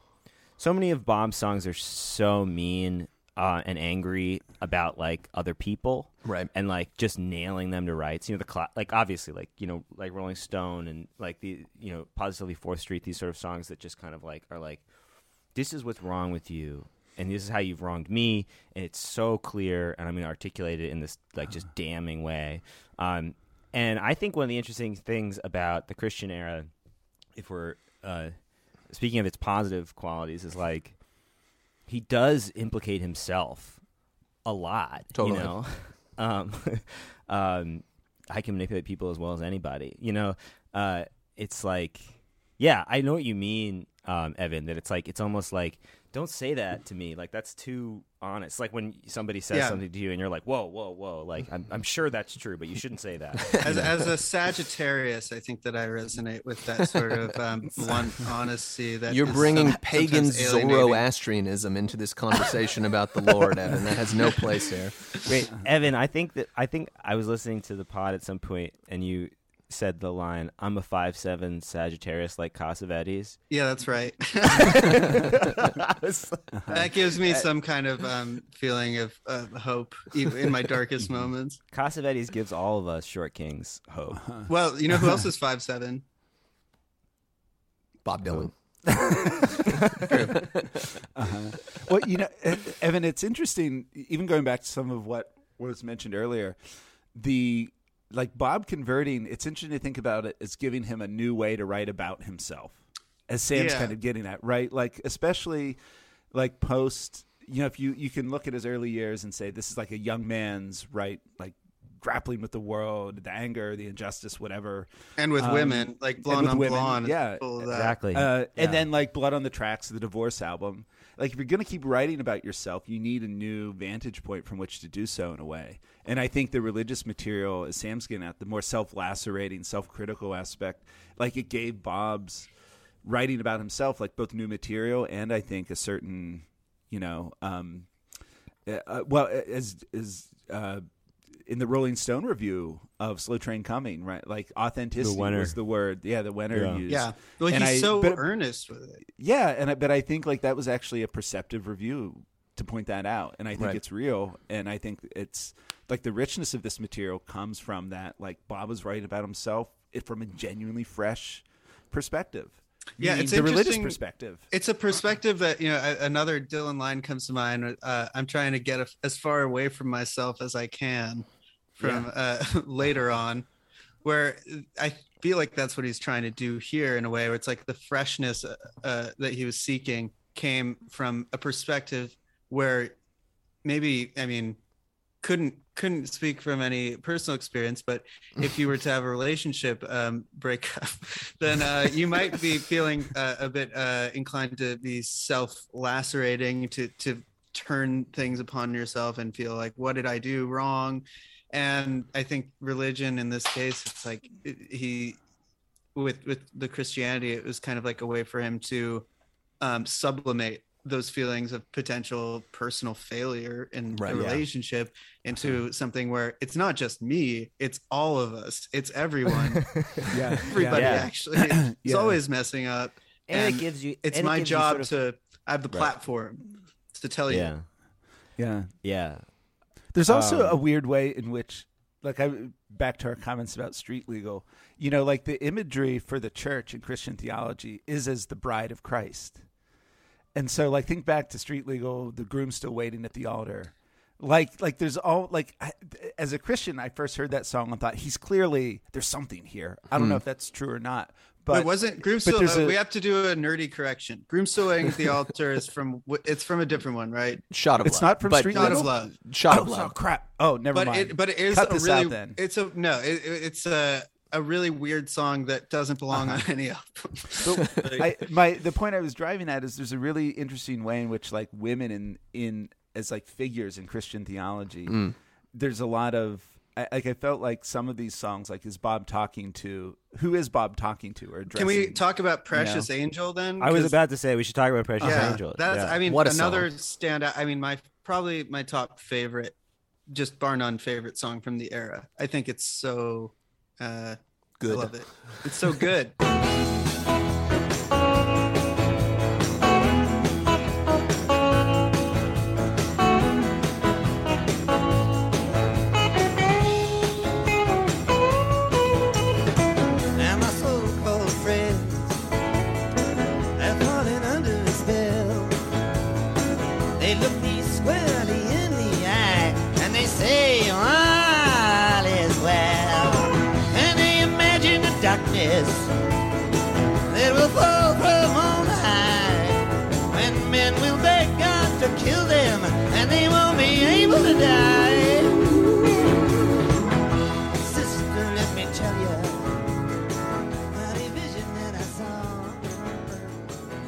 Speaker 4: so many of Bob's songs are so mean uh, and angry about like other people,
Speaker 2: Right.
Speaker 4: and like just nailing them to rights. You know, the cla- like obviously like you know like Rolling Stone and like the you know Positively Fourth Street. These sort of songs that just kind of like are like this is what's wrong with you and this is how you've wronged me and it's so clear and i'm going to articulate it in this like just damning way um, and i think one of the interesting things about the christian era if we're uh, speaking of its positive qualities is like he does implicate himself a lot
Speaker 2: Totally.
Speaker 4: you know? Um, um, i can manipulate people as well as anybody you know? Uh, it's like yeah i know what you mean um, evan that it's like it's almost like don't say that to me. Like that's too honest like when somebody says
Speaker 1: Yeah.
Speaker 4: something to you and you're like whoa whoa whoa like i'm, I'm sure that's true but you shouldn't say that
Speaker 1: As, as a Sagittarius, I think that I resonate with that sort of um, blunt honesty. That
Speaker 2: You're bringing
Speaker 1: some-
Speaker 2: pagan. Zoroastrianism into this conversation about the Lord, Evan. That has no place here.
Speaker 4: Wait, Evan, I think that I think I was listening to the pod at some point, and you said the line, "I'm a five seven Sagittarius like Cassavetes."
Speaker 1: Yeah, that's right.
Speaker 4: Was
Speaker 1: that gives me some kind of um, feeling of uh, hope, even in my darkest moments.
Speaker 4: Cassavetes gives all of us short kings hope.
Speaker 1: Well, you know who else is five seven?
Speaker 2: Bob Dylan.
Speaker 3: well, you know, Evan, it's interesting. Even going back to some of what was mentioned earlier, the like Bob converting. It's interesting to think about it as giving him a new way to write about himself, as Sam's
Speaker 1: Yeah.
Speaker 3: kind of getting at, right? Like especially like post. You know, if you you can look at his early years and say this is like a young man's right, like grappling with the world, the anger, the injustice, whatever.
Speaker 1: and with
Speaker 3: Um,
Speaker 1: women like blonde on
Speaker 3: women,
Speaker 1: blonde.
Speaker 3: yeah,
Speaker 1: full of that.
Speaker 4: exactly.
Speaker 3: Uh,
Speaker 4: Yeah.
Speaker 3: And then like Blood on the Tracks, the divorce album. Like if you're gonna keep writing about yourself, you need a new vantage point from which to do so in a way. And I think the religious material, as Sam's getting at, the more self-lacerating, self-critical aspect, like it gave Bob's writing about himself like both new material and I think a certain, you know, um, uh, uh, well, as as uh, in the Rolling Stone review of Slow Train Coming, right? Like authenticity
Speaker 4: The
Speaker 3: was the word. Yeah, the Wenner
Speaker 4: Yeah.
Speaker 3: used.
Speaker 1: Yeah, well,
Speaker 3: And
Speaker 1: he's
Speaker 3: I-
Speaker 1: so
Speaker 3: but-
Speaker 1: earnest with it.
Speaker 3: Yeah, and I, but I think like that was actually a perceptive review to point that out, and I think
Speaker 2: Right.
Speaker 3: it's real, and I think it's like the richness of this material comes from that. Like Bob was writing about himself it, from a genuinely fresh perspective.
Speaker 1: Yeah,
Speaker 3: Meaning
Speaker 1: it's
Speaker 3: the religious perspective.
Speaker 1: It's a perspective that you know. Another Dylan line comes to mind. Uh, I'm trying to get a, as far away from myself as I can from uh, later on, where I feel like that's what he's trying to do here in a way where it's like the freshness uh, uh, that he was seeking came from a perspective where maybe I mean couldn't couldn't speak from any personal experience but if you were to have a relationship um breakup then uh you might be feeling uh, a bit uh inclined to be self lacerating to to turn things upon yourself and feel like what did i do wrong and i think religion in this case it's like it- he with with the christianity it was kind of like a way for him to um sublimate those feelings of potential personal failure in
Speaker 2: Right,
Speaker 1: a
Speaker 2: yeah.
Speaker 1: relationship into something where it's not just me it's all of us it's everyone
Speaker 3: Yeah,
Speaker 1: everybody
Speaker 4: Yeah.
Speaker 1: actually it's
Speaker 3: Yeah.
Speaker 1: always messing up
Speaker 5: And,
Speaker 1: And
Speaker 5: it gives you.
Speaker 1: it's
Speaker 5: and it
Speaker 1: my
Speaker 5: gives you
Speaker 1: job
Speaker 5: sort of-
Speaker 1: to I have the
Speaker 4: Right.
Speaker 1: platform to tell you
Speaker 4: Yeah.
Speaker 3: yeah,
Speaker 4: yeah.
Speaker 3: There's also
Speaker 4: Um,
Speaker 3: a weird way in which, like, I back to our comments about street legal. You know, like the imagery for the church in Christian theology is as the bride of Christ, and so like think back to street legal, the groom still waiting at the altar. Like, like there's all like I, as a Christian, I first heard that song and thought he's clearly there's something here. I don't know if that's true or not, but
Speaker 1: But wasn't groom
Speaker 3: but
Speaker 1: still?
Speaker 3: a-
Speaker 1: we have to do a nerdy correction. Groom still waiting at the altar is from. it's from a different one, right?
Speaker 2: Shot of
Speaker 3: It's
Speaker 2: love.
Speaker 3: not from
Speaker 2: but,
Speaker 3: Street
Speaker 1: Shot
Speaker 3: Legal?
Speaker 1: of love.
Speaker 2: Shot
Speaker 3: oh,
Speaker 2: of
Speaker 3: oh, crap. Oh, never
Speaker 1: But
Speaker 3: mind.
Speaker 1: it, but it is
Speaker 3: Cut
Speaker 1: a
Speaker 3: this
Speaker 1: really.
Speaker 3: out then.
Speaker 1: It's a no. It, it- it's a a really weird song that doesn't belong
Speaker 3: Uh-huh.
Speaker 1: on any album.
Speaker 3: But I, my the point I was driving at is there's a really interesting way in which like women in in as like figures in Christian theology.
Speaker 2: Mm.
Speaker 3: There's a lot of I, like I felt like some of these songs like is Bob talking to who is Bob talking to or addressing?
Speaker 1: Can we talk about Precious Angel then?
Speaker 4: I was about to say we should talk about Precious
Speaker 1: yeah,
Speaker 4: Angel.
Speaker 1: That's
Speaker 4: yeah.
Speaker 1: I mean
Speaker 2: What a
Speaker 1: another standout. I mean my probably my top favorite, just bar none favorite song from the era. I think it's so uh,
Speaker 2: Good.
Speaker 1: I love it. It's so good.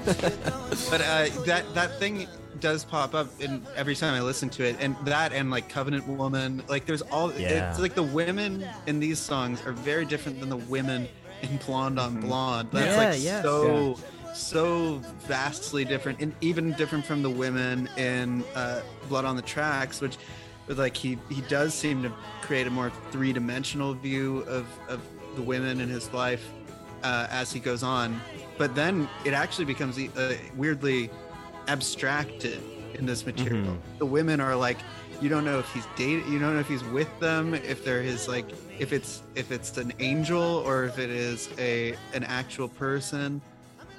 Speaker 1: but uh, that that thing does pop up in every time I listen to it, and that and like Covenant Woman, like there's all.
Speaker 4: Yeah.
Speaker 1: It's like the women in these songs are very different than the women in Blonde on Blonde. That's
Speaker 5: Yeah,
Speaker 1: like
Speaker 5: yeah.
Speaker 1: so so vastly different, and even different from the women in uh, Blood on the Tracks, which. But like he he does seem to create a more three dimensional view of of the women in his life uh, as he goes on. But then it actually becomes uh, weirdly abstracted in this material. The women are like, you don't know if he's dating, you don't know if he's with them, if they're his like, if it's if it's an angel or if it is a an actual person,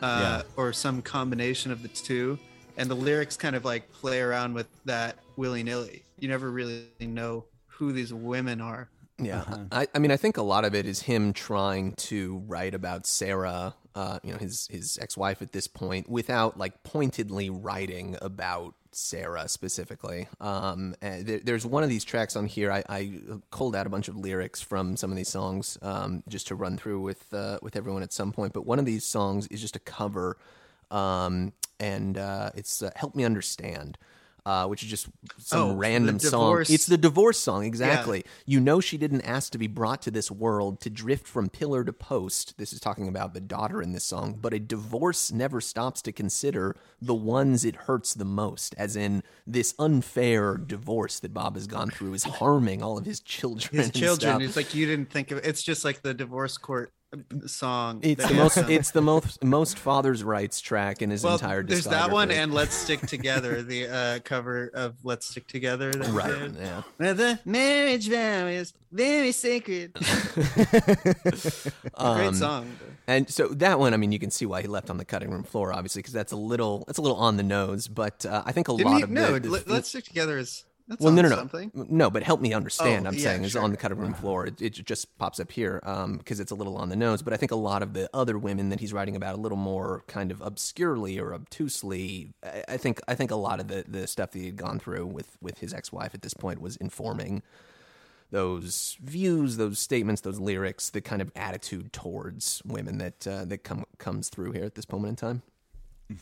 Speaker 1: uh, or some combination of the two. And the lyrics kind of like play around with that willy nilly. You never really know who these women are.
Speaker 2: Yeah, I, I mean, I think a lot of it is him trying to write about Sarah uh, you know, his his ex wife at this point, without like pointedly writing about Sarah specifically. Um, there, there's one of these tracks on here. I, I culled out a bunch of lyrics from some of these songs um, just to run through with uh, with everyone at some point. But one of these songs is just a cover, um, and uh, it's uh, "Help Me Understand." Uh, which is just some
Speaker 1: Oh,
Speaker 2: random song. It's the divorce song, exactly. You know, she didn't ask to be brought to this world to drift from pillar to post. This is talking about the daughter in this song, but a divorce never stops to consider the ones it hurts the most, as in this unfair divorce that Bob has gone through is harming all of his children.
Speaker 1: His
Speaker 2: and
Speaker 1: children.
Speaker 2: stuff.
Speaker 1: It's like you didn't think of. It's just like the divorce court song.
Speaker 2: It's the most.
Speaker 1: done.
Speaker 2: It's the most most father's rights track in his
Speaker 1: well,
Speaker 2: entire.
Speaker 1: there's that one and "Let's Stick Together," the uh, cover of "Let's Stick Together." that
Speaker 2: right.
Speaker 1: did.
Speaker 2: Yeah.
Speaker 1: Well, the marriage vow is very sacred. Great
Speaker 2: Um,
Speaker 1: song.
Speaker 2: And so that one, I mean, you can see why he left on the cutting room floor, obviously, because that's a little, that's a little on the nose. But uh, I think a
Speaker 1: Didn't
Speaker 2: lot
Speaker 1: he,
Speaker 2: of
Speaker 1: no,
Speaker 2: the, the
Speaker 1: let, us stick together. Is that's
Speaker 2: well, no, no, no,
Speaker 1: something.
Speaker 2: no. But help me understand.
Speaker 1: Oh,
Speaker 2: I'm
Speaker 1: yeah,
Speaker 2: saying is on the cutting room floor. It, it just pops up here because it's a little on the nose. But I think a lot of the other women that he's writing about a little more kind of obscurely or obtusely. I, I think I think a lot of the the stuff that he had gone through with with his ex wife at this point was informing those views, those statements, those lyrics, the kind of attitude towards women that uh, that come comes through here at this moment in time.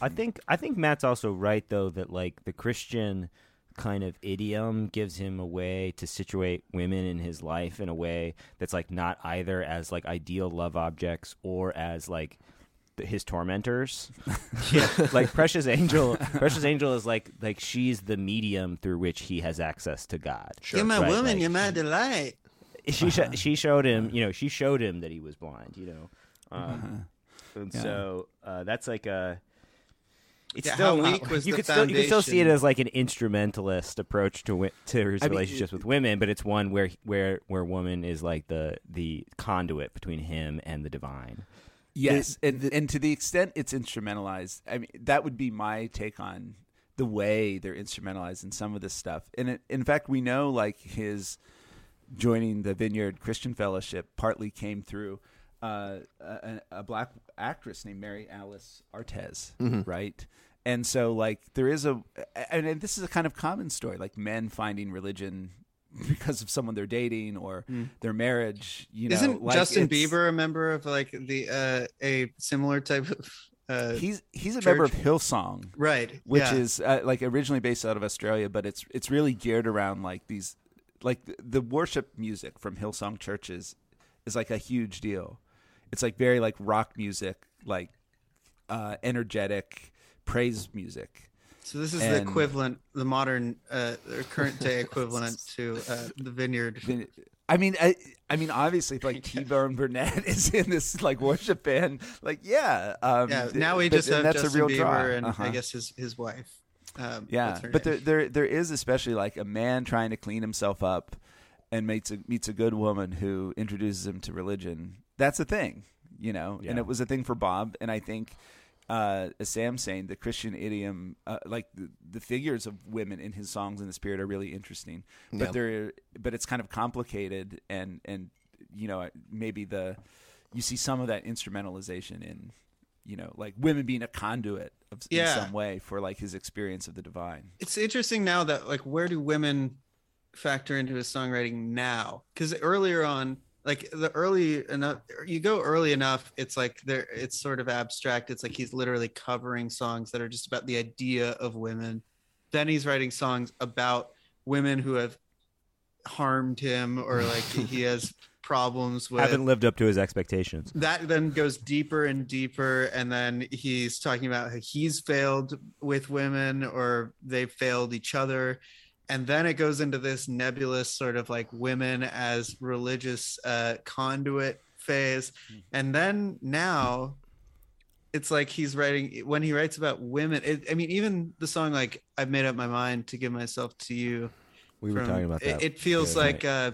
Speaker 4: I think I think Matt's also right though that like the Christian kind of idiom gives him a way to situate women in his life in a way that's like not either as like ideal love objects or as like th- his tormentors. yeah, like Precious Angel. Precious Angel is like like she's the medium through which he has access to God.
Speaker 1: You're my
Speaker 4: Right,
Speaker 1: woman.
Speaker 4: like,
Speaker 1: you're my delight.
Speaker 4: she sh- she showed him you know she showed him that he was blind you know um, and
Speaker 3: Yeah.
Speaker 4: so uh, that's like a it's
Speaker 1: Yeah,
Speaker 4: still
Speaker 1: how weak was
Speaker 4: you
Speaker 1: the
Speaker 4: could still you could still see it as like an instrumentalist approach to to his
Speaker 3: I mean,
Speaker 4: relationships with women but it's one where where where woman is like the the conduit between him and the divine
Speaker 3: Yes, and and to the extent it's instrumentalized, I mean that would be my take on the way they're instrumentalized in some of this stuff. And it, in fact, we know like his joining the Vineyard Christian Fellowship partly came through uh, a, a black actress named Mary Alice Artes, right? And so like there is a and, and this is a kind of common story, like men finding religion because of someone they're dating or their marriage. You know,
Speaker 1: Isn't
Speaker 3: like,
Speaker 1: Justin Bieber a member of like the uh, a similar type of? Uh,
Speaker 3: He's he's a member of
Speaker 1: church?
Speaker 3: Hillsong,
Speaker 1: right,
Speaker 3: which
Speaker 1: yeah.
Speaker 3: is uh, like originally based out of Australia, but it's it's really geared around like these like the, the worship music from Hillsong churches is like a huge deal. It's like very like rock music, like uh, energetic praise music.
Speaker 1: So this is the equivalent, the modern, uh, or current day equivalent to uh, the Vineyard.
Speaker 3: I mean, I, I mean, obviously, if, like T Bone Burnett is in this like worship band, like yeah, um,
Speaker 1: Yeah, now we just
Speaker 3: and
Speaker 1: have
Speaker 3: that's
Speaker 1: Justin
Speaker 3: a real
Speaker 1: Bieber
Speaker 3: draw.
Speaker 1: and
Speaker 3: Uh-huh.
Speaker 1: I guess his his wife. Um,
Speaker 3: Yeah, but there, there there is especially like a man trying to clean himself up and meets a meets a good woman who introduces him to religion. That's a thing, you know, and it was a thing for Bob. And I think, uh, as Sam's saying, the Christian idiom, uh, like the, the figures of women in his songs in the spirit, are really interesting. But
Speaker 2: Yeah.
Speaker 3: they're but it's kind of complicated, and and you know maybe the you see some of that instrumentalization in. You know, like women being a conduit of in some way for like his experience of the divine.
Speaker 1: it's interesting now that like where do women factor into his songwriting now? Because earlier on, like the early enough, you go early enough, it's like there, it's sort of abstract. It's like he's literally covering songs that are just about the idea of women. Then he's writing songs about women who have harmed him or like he has problems with
Speaker 4: haven't lived up to his expectations
Speaker 1: that then goes deeper and deeper and then he's talking about how he's failed with women or they've failed each other and then it goes into this nebulous sort of like women as religious uh conduit phase and then now it's like he's writing when he writes about women it, i mean even the song like i've made up my mind to give myself to you
Speaker 4: we were
Speaker 1: from-
Speaker 4: talking about
Speaker 1: it-
Speaker 4: that
Speaker 1: It, feels
Speaker 4: the other
Speaker 1: like uh,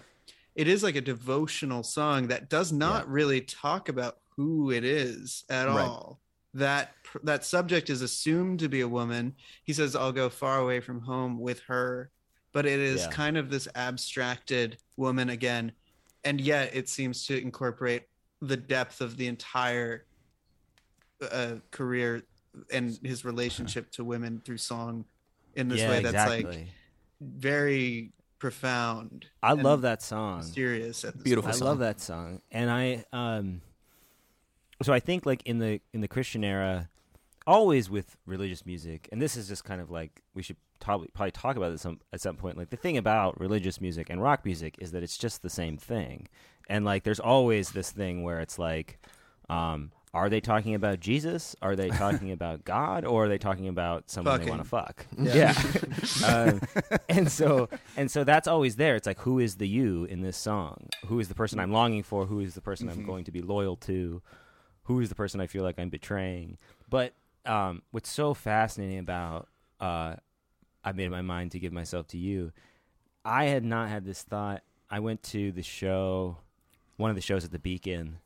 Speaker 1: it is like a devotional song that does not really talk about who it is at
Speaker 2: Right.
Speaker 1: all. That that subject is assumed to be a woman. He says, "I'll go far away from home with her," but it is
Speaker 4: Yeah.
Speaker 1: kind of this abstracted woman again, and yet it seems to incorporate the depth of the entire uh, career and his relationship to women through song in this
Speaker 4: yeah,
Speaker 1: way that's
Speaker 4: exactly.
Speaker 1: like very profound.
Speaker 4: I love that song.
Speaker 1: Mysterious. At the
Speaker 2: Beautiful
Speaker 4: I love that song, and I um, so I think like in the in the Christian era, always with religious music, and this is just kind of like we should probably probably talk about this some, at some point. Like the thing about religious music and rock music is that it's just the same thing, and like there's always this thing where it's like, um, are they talking about Jesus? Are they talking about God? Or are they talking about someone they want to fuck? Yeah. um, and so and so that's always there. It's like who is the you in this song? Who is the person I'm longing for? Who is the person I'm going to be loyal to? Who is the person I feel like I'm betraying? But um, what's so fascinating about uh, I made up my mind to give myself to you. I had not had this thought. I went to the show, one of the shows at the Beacon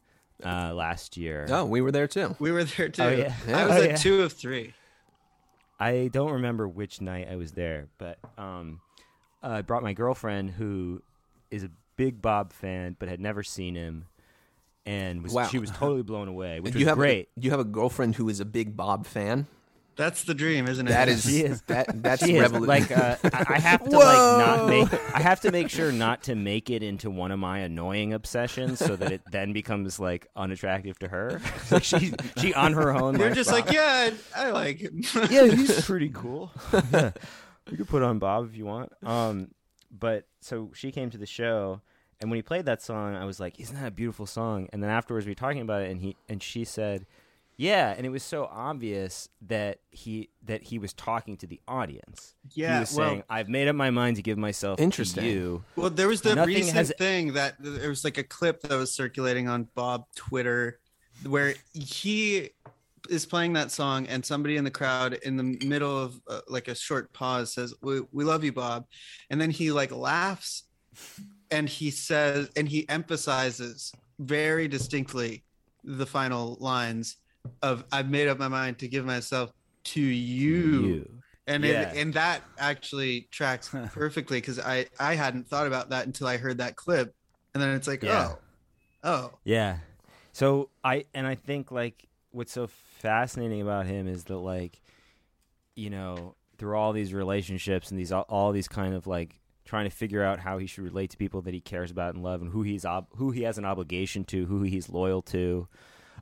Speaker 4: uh, last year.
Speaker 2: Oh, we were there too.
Speaker 1: We were there too.
Speaker 4: Oh, yeah.
Speaker 1: I was
Speaker 4: Oh,
Speaker 1: at
Speaker 4: yeah.
Speaker 1: two of three.
Speaker 4: I don't remember which night I was there, but um, I brought my girlfriend who is a big Bob fan, but had never seen him, and was
Speaker 2: Wow.
Speaker 4: she was totally blown away, which
Speaker 2: you
Speaker 4: was
Speaker 2: have
Speaker 4: great.
Speaker 2: A, you have a girlfriend who is a big Bob fan.
Speaker 1: That's the dream, isn't it?
Speaker 2: That is,
Speaker 4: She is.
Speaker 2: that that's
Speaker 4: She is, like uh, I, I have to like not make I have to make sure not to make it into one of my annoying obsessions so that it then becomes like unattractive to her. like she she on her own.
Speaker 1: You're just
Speaker 4: Bob.
Speaker 1: like, yeah, I, I like him.
Speaker 4: yeah, he's pretty cool. yeah. You could put on Bob if you want. Um, but so she came to the show, and when he played that song, I was like, "Isn't that a beautiful song?" And then afterwards, we were talking about it, and he and she said, "Yeah," and it was so obvious that he that he was talking to the audience. Yeah, he
Speaker 1: Yeah,
Speaker 4: was
Speaker 1: well-
Speaker 4: saying, "I've made up my mind to give myself
Speaker 2: Interesting.
Speaker 4: to you."
Speaker 1: Well, there was the
Speaker 4: Nothing
Speaker 1: recent
Speaker 4: has-
Speaker 1: thing that there was like a clip that was circulating on Bob Twitter where he is playing that song and somebody in the crowd in the middle of uh, like a short pause says we, we love you bob and then he like laughs and he says and he emphasizes very distinctly the final lines of i've made up my mind to give myself to you,
Speaker 4: You.
Speaker 1: and
Speaker 4: Yeah.
Speaker 1: it, and that actually tracks perfectly because I I hadn't thought about that until I heard that clip, and then it's like
Speaker 4: Yeah.
Speaker 1: oh, oh
Speaker 4: Yeah. So I and I think like what's so fascinating about him is that like you know through all these relationships and these all, all these kind of like trying to figure out how he should relate to people that he cares about and love and who he's ob- who he has an obligation to, who he's loyal to.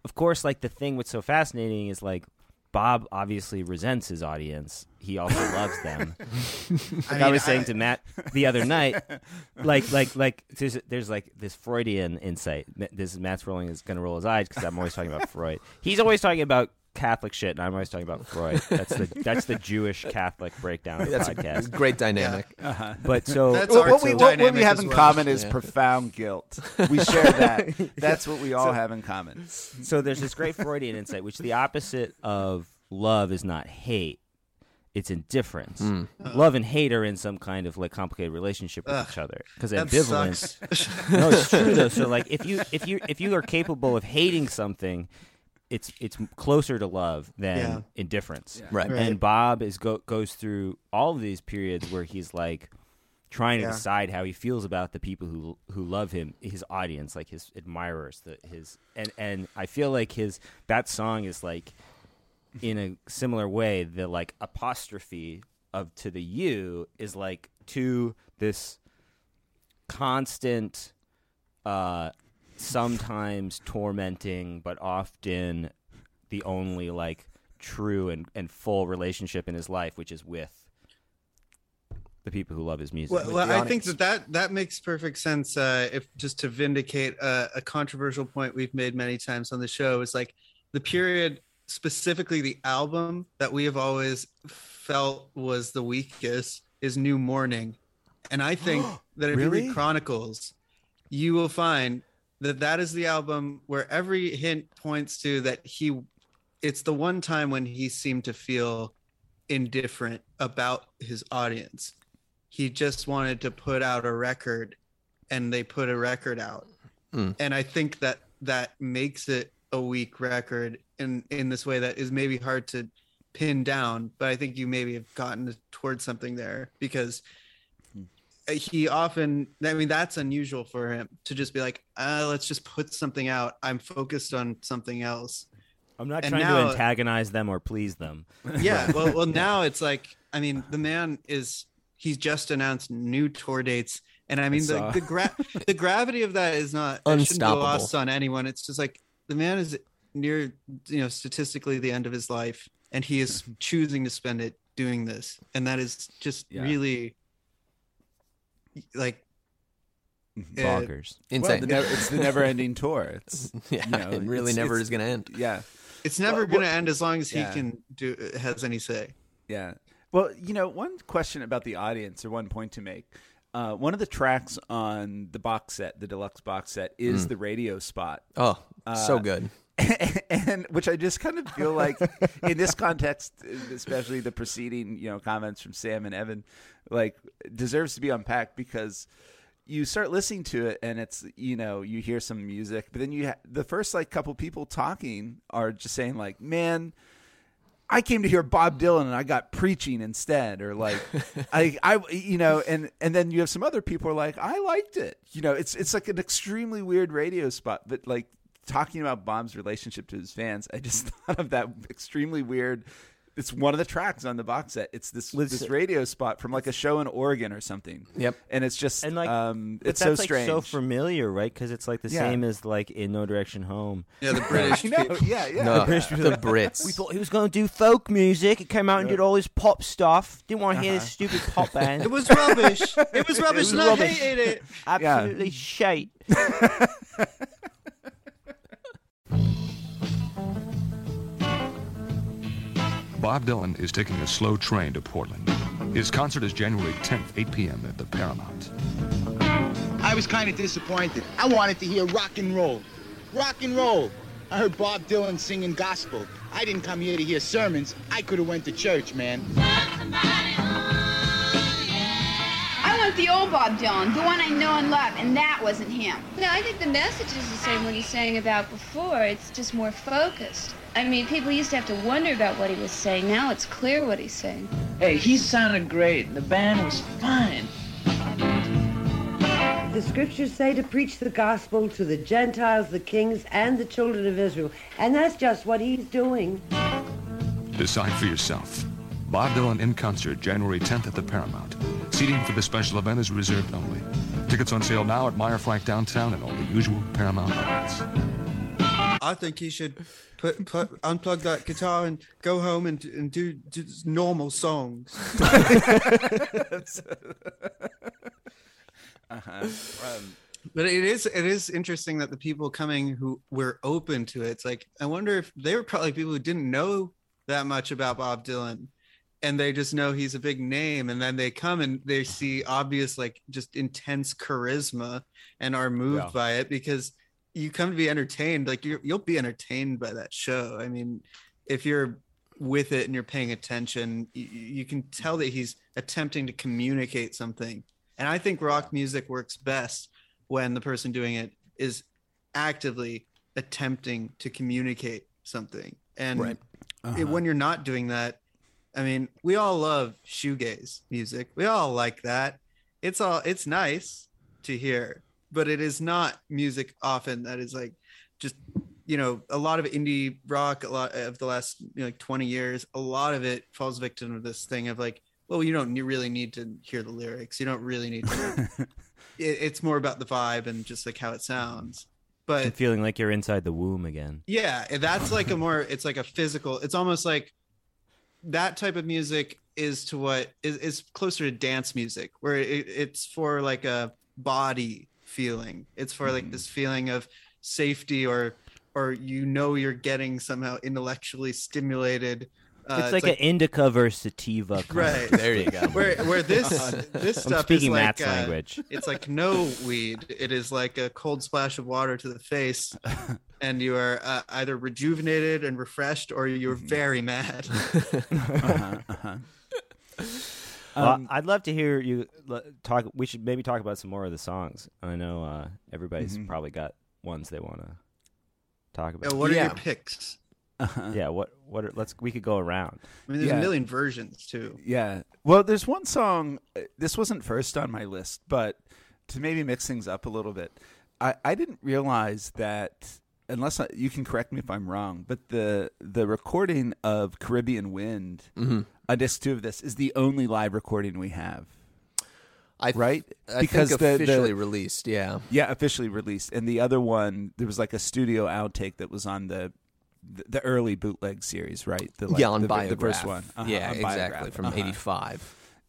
Speaker 4: Of course, like the thing what's so fascinating is like Bob obviously resents his audience. He also loves them. Like I,
Speaker 1: mean,
Speaker 4: was saying
Speaker 1: I-
Speaker 4: to Matt the other night, like like like there's, there's like this Freudian insight. This is Matt's rolling is going to roll his eyes because I'm always talking about Freud. He's always talking about Catholic shit, and I'm always talking about Freud. That's the that's the Jewish Catholic breakdown of the
Speaker 2: that's a great dynamic.
Speaker 4: But so
Speaker 1: That's
Speaker 3: What, what we, what, what we have in
Speaker 1: well.
Speaker 3: common is
Speaker 2: Yeah.
Speaker 3: profound guilt. We share that. That's what we all have in common.
Speaker 4: so there's this great Freudian insight, which the opposite of love is not hate; it's indifference.
Speaker 2: Hmm.
Speaker 4: Love and hate are in some kind of like complicated relationship with
Speaker 1: Ugh,
Speaker 4: each other because ambivalence.
Speaker 1: sucks.
Speaker 4: no, it's true though. So like, if you if you if you are capable of hating something, it's it's closer to love than
Speaker 1: Yeah.
Speaker 4: indifference.
Speaker 2: Right.
Speaker 1: Right.
Speaker 4: And Bob is go, goes through all of these periods where he's like trying to
Speaker 1: Yeah.
Speaker 4: decide how he feels about the people who who love him, his audience, like his admirers, the, his and and I feel like his that song is like in a similar way the like apostrophe of to the you is like to this constant uh sometimes tormenting but often the only like true and, and full relationship in his life which is with the people who love his music.
Speaker 1: Well, well I think that, that that makes perfect sense. Uh, if just to vindicate a, a controversial point we've made many times on the show is like the period, specifically the album that we have always felt was the weakest is New Morning, and I think that if you read Chronicles, you will find that that is the album where every hint points to that he. It's the one time when he seemed to feel indifferent about his audience he just wanted to put out a record and they put a record out
Speaker 2: Mm.
Speaker 1: and i think that that makes it a weak record in in this way that is maybe hard to pin down but i think you maybe have gotten towards something there because he often i mean that's unusual for him to just be like uh, let's just put something out. I'm focused on something else.
Speaker 4: I'm not
Speaker 1: And
Speaker 4: trying
Speaker 1: now-
Speaker 4: to antagonize them or please them.
Speaker 1: yeah well well now it's like i mean the man is he's just announced new tour dates. And i mean the, the gra- the gravity of that is not it shouldn't be
Speaker 2: Unstoppable.
Speaker 1: lost on anyone. It's just like the man is near you know statistically the end of his life and he is choosing to spend it doing this. And that is just
Speaker 3: Yeah.
Speaker 1: really like uh,
Speaker 4: Bonkers.
Speaker 3: Well,
Speaker 2: Insane.
Speaker 3: the never, it's the never-ending tour. It's
Speaker 2: yeah,
Speaker 3: you know,
Speaker 2: it really
Speaker 3: it's-
Speaker 2: never
Speaker 3: it's-
Speaker 2: is going to end.
Speaker 3: yeah,
Speaker 1: it's never
Speaker 3: Well,
Speaker 1: going to
Speaker 3: what-
Speaker 1: end as long as he can do has any say
Speaker 3: yeah. Well, you know, one question about the audience, or one point to make. Uh, one of the tracks on the box set, the deluxe box set, is the radio spot.
Speaker 2: Oh, so
Speaker 3: Uh,
Speaker 2: good.
Speaker 3: and which I just kind of feel like in this context, especially the preceding you know comments from Sam and Evan, like deserves to be unpacked because you start listening to it and it's you know you hear some music, but then you ha- the first like couple people talking are just saying like, man. I came to hear Bob Dylan and I got preaching instead, or like, I, I, you know, and and then you have some other people are like, I liked it, you know, it's it's like an extremely weird radio spot, but like talking about Bob's relationship to his fans, I just thought of that extremely weird. It's one of the tracks on the box set. It's this this radio spot from like a show in Oregon or something.
Speaker 2: Yep.
Speaker 3: and it's just
Speaker 4: And like,
Speaker 3: um,
Speaker 4: but
Speaker 3: it's
Speaker 4: that's
Speaker 3: so
Speaker 4: like
Speaker 3: strange.
Speaker 4: so familiar, right? Because it's like the
Speaker 3: Yeah.
Speaker 4: same as like in No Direction Home.
Speaker 1: yeah the british
Speaker 3: I know,
Speaker 1: people-
Speaker 3: yeah, yeah.
Speaker 2: No, the Brits.
Speaker 4: We thought he was going to do folk music. He came out and did all his pop stuff. Didn't want to hear this stupid pop band.
Speaker 1: it was rubbish it was rubbish
Speaker 4: was
Speaker 1: and i hated it
Speaker 4: Absolutely shite.
Speaker 6: Bob Dylan is taking a slow train to Portland. His concert is January 10th, 8 p.m. at the Paramount.
Speaker 7: I was kind of disappointed. I wanted to hear rock and roll. Rock and roll. I heard Bob Dylan singing gospel. I didn't come here to hear sermons. I could have went to church, man.
Speaker 8: I want the old Bob Dylan, the one I know and love, and that wasn't him.
Speaker 9: No, I think the message is the same what he sang about before. It's just more focused. I mean, people used to have to wonder about what he was saying. Now it's clear what he's saying.
Speaker 10: Hey, he sounded great. The band was fine.
Speaker 11: The scriptures say to preach the gospel to the Gentiles, the kings, and the children of Israel. And that's just what he's doing.
Speaker 6: Decide for yourself. Bob Dylan in concert January 10th at the Paramount. Seating for the special event is reserved only. Tickets on sale now at Meier Frank downtown and all the usual Paramount outlets.
Speaker 1: I think he should put, put unplug that guitar and go home and, and do, do normal songs.
Speaker 3: Uh-huh. Um,
Speaker 1: But it is it is interesting that the people coming who were open to it, it's like I wonder if they were probably people who didn't know that much about Bob Dylan and they just know he's a big name and then they come and they see obvious like just intense charisma and are moved
Speaker 4: Yeah.
Speaker 1: by it because you come to be entertained like you you'll be entertained by that show. I mean, if you're with it and you're paying attention, you, you can tell that he's attempting to communicate something. And I think rock music works best when the person doing it is actively attempting to communicate something. And
Speaker 2: Right.
Speaker 1: it- uh-huh. when you're not doing that, I mean, we all love shoegaze music. We all like that. It's all it's nice to hear, but it is not music often that is like just you know a lot of indie rock a lot of the last you know, like 20 years a lot of it falls victim of this thing of like well you don't really need to hear the lyrics you don't really need to it, it's more about the vibe and just like how it sounds but
Speaker 4: And feeling like you're inside the womb again.
Speaker 1: yeah, that's like a more it's like a physical. It's almost like that type of music is to what is, is closer to dance music where it, it's for like a body feeling. It's for like this feeling of safety or or you know you're getting somehow intellectually stimulated. Uh,
Speaker 4: it's, like, an indica versus sativa. kind
Speaker 1: right.
Speaker 4: of-
Speaker 2: There you go.
Speaker 1: Where where this this
Speaker 4: I'm
Speaker 1: stuff
Speaker 4: speaking
Speaker 1: is like
Speaker 4: Matt's
Speaker 1: uh,
Speaker 4: language.
Speaker 1: it's like no weed. It is like a cold splash of water to the face, and you are uh, either rejuvenated and refreshed, or you're very mad.
Speaker 3: uh-huh, uh-huh.
Speaker 4: Well,
Speaker 3: Um,
Speaker 4: I'd love to hear you talk. We should maybe talk about some more of the songs. I know uh, everybody's
Speaker 3: Mhm.
Speaker 4: probably got ones they want to talk about.
Speaker 1: what are
Speaker 2: Yeah.
Speaker 1: your picks?
Speaker 3: uh-huh.
Speaker 4: yeah, what what? Are, let's we could go around.
Speaker 1: I mean, there's
Speaker 3: Yeah.
Speaker 1: a million versions too.
Speaker 3: Yeah. Well, there's one song. uh, This wasn't first on my list, but to maybe mix things up a little bit, I, I didn't realize that unless I, you can correct me if I'm wrong, but the the recording of Caribbean Wind,
Speaker 2: Mhm.
Speaker 3: a disc two of this, is the only live recording we have.
Speaker 2: I th-
Speaker 3: right?
Speaker 2: I think officially released, yeah.
Speaker 3: yeah, officially released. And the other one, there was like a studio outtake that was on the the, the early bootleg series, right? The, like,
Speaker 2: yeah, on
Speaker 3: the,
Speaker 2: Biograph.
Speaker 3: the first one. Uh-huh,
Speaker 2: yeah,
Speaker 3: on
Speaker 2: exactly, from
Speaker 3: Uh-huh.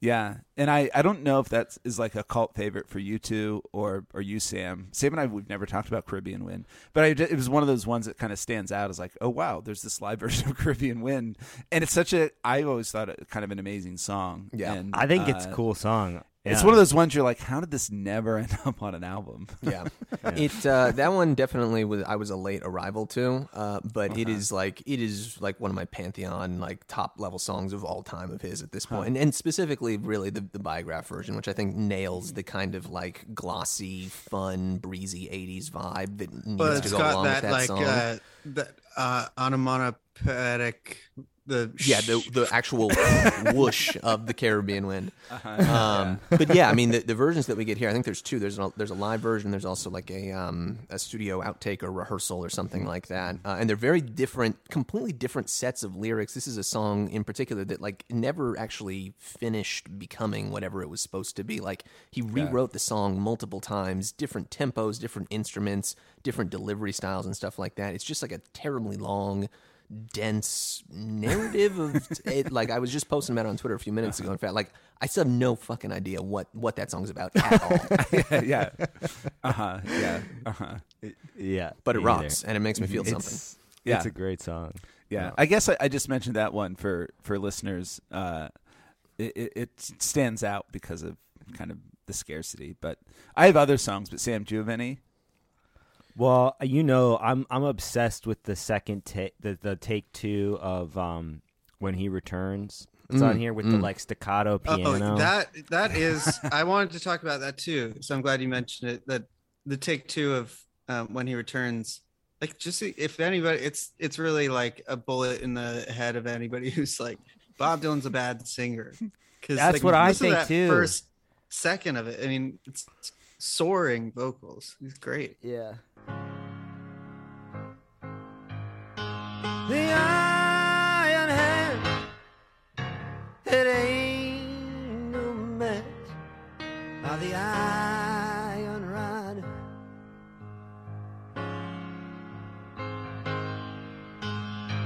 Speaker 2: '85.
Speaker 3: Yeah, and I, I don't know if that is like a cult favorite for you two or or you Sam. Sam and I we've never talked about Caribbean Wind, but I, it was one of those ones that kind of stands out as like, oh wow, there's this live version of Caribbean Wind, and it's such a I always thought it kind of an amazing song.
Speaker 2: Yeah.
Speaker 3: and,
Speaker 4: I think it's a
Speaker 3: uh,
Speaker 4: cool song.
Speaker 3: It's one of those ones you're like, how did this never end up on an album?
Speaker 2: Yeah, it uh, that one definitely was. I was a late arrival to, uh, but it is like it is like one of my pantheon like top level songs of all time of his at this point, and, and specifically really the the biograph version, which I think nails the kind of like glossy, fun, breezy '80s vibe that needs
Speaker 1: But
Speaker 2: to
Speaker 1: it's
Speaker 2: go
Speaker 1: got
Speaker 2: along
Speaker 1: that,
Speaker 2: with that
Speaker 1: like
Speaker 2: song.
Speaker 1: uh, that uh, onomatopoetic the
Speaker 2: yeah, the the actual whoosh of the Caribbean wind.
Speaker 3: Uh-huh.
Speaker 2: Um, but yeah, I mean the, the versions that we get here, I think there's two. There's a, there's a live version. There's also like a um, a studio outtake or rehearsal or something like that. Uh, and they're very different, completely different sets of lyrics. This is a song in particular that like never actually finished becoming whatever it was supposed to be. Like he rewrote the song multiple times, different tempos, different instruments, different delivery styles and stuff like that. It's just like a terribly long dense narrative of it. Like I was just posting about it on Twitter a few minutes ago. In fact, like I still have no fucking idea what what that song's about at all.
Speaker 3: yeah, yeah, uh huh, yeah, uh huh.
Speaker 4: Yeah,
Speaker 2: But it
Speaker 4: me
Speaker 2: rocks,
Speaker 4: either.
Speaker 2: and it makes me feel
Speaker 4: It's-
Speaker 2: something.
Speaker 3: Yeah.
Speaker 4: It's a great song.
Speaker 3: Yeah, I guess I, I just mentioned that one for for listeners. Uh, it, it, it stands out because of kind of the scarcity. But I have other songs. But Sam, do you have any?
Speaker 4: Well, you know, I'm I'm obsessed with the second take, the the take two of um when he returns. It's on
Speaker 2: Mm,
Speaker 4: here with the
Speaker 2: mm.
Speaker 4: like staccato piano.
Speaker 1: Oh, that that is. I wanted to talk about that too. So I'm glad you mentioned it. That the take two of um, when he returns. Like, just if anybody, it's it's really like a bullet in the head of anybody who's like Bob Dylan's a bad singer. Because
Speaker 4: That's what I think, too.
Speaker 1: First second of it. I mean, it's soaring vocals. He's great.
Speaker 4: Yeah.
Speaker 5: The iron hand, it ain't no match by the iron rod.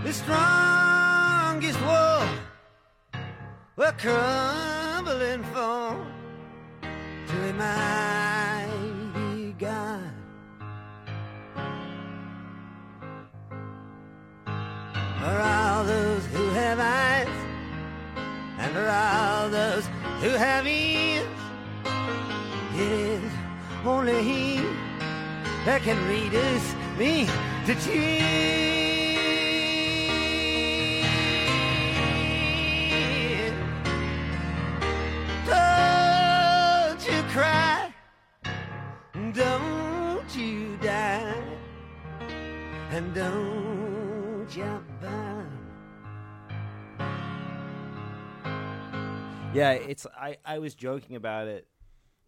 Speaker 5: The strongest wall will crumble and fall to a mighty who have ears, it is only He that can reduce me to tears. Don't you cry, don't you die, and don't you burn.
Speaker 4: Yeah, it's I I was joking about it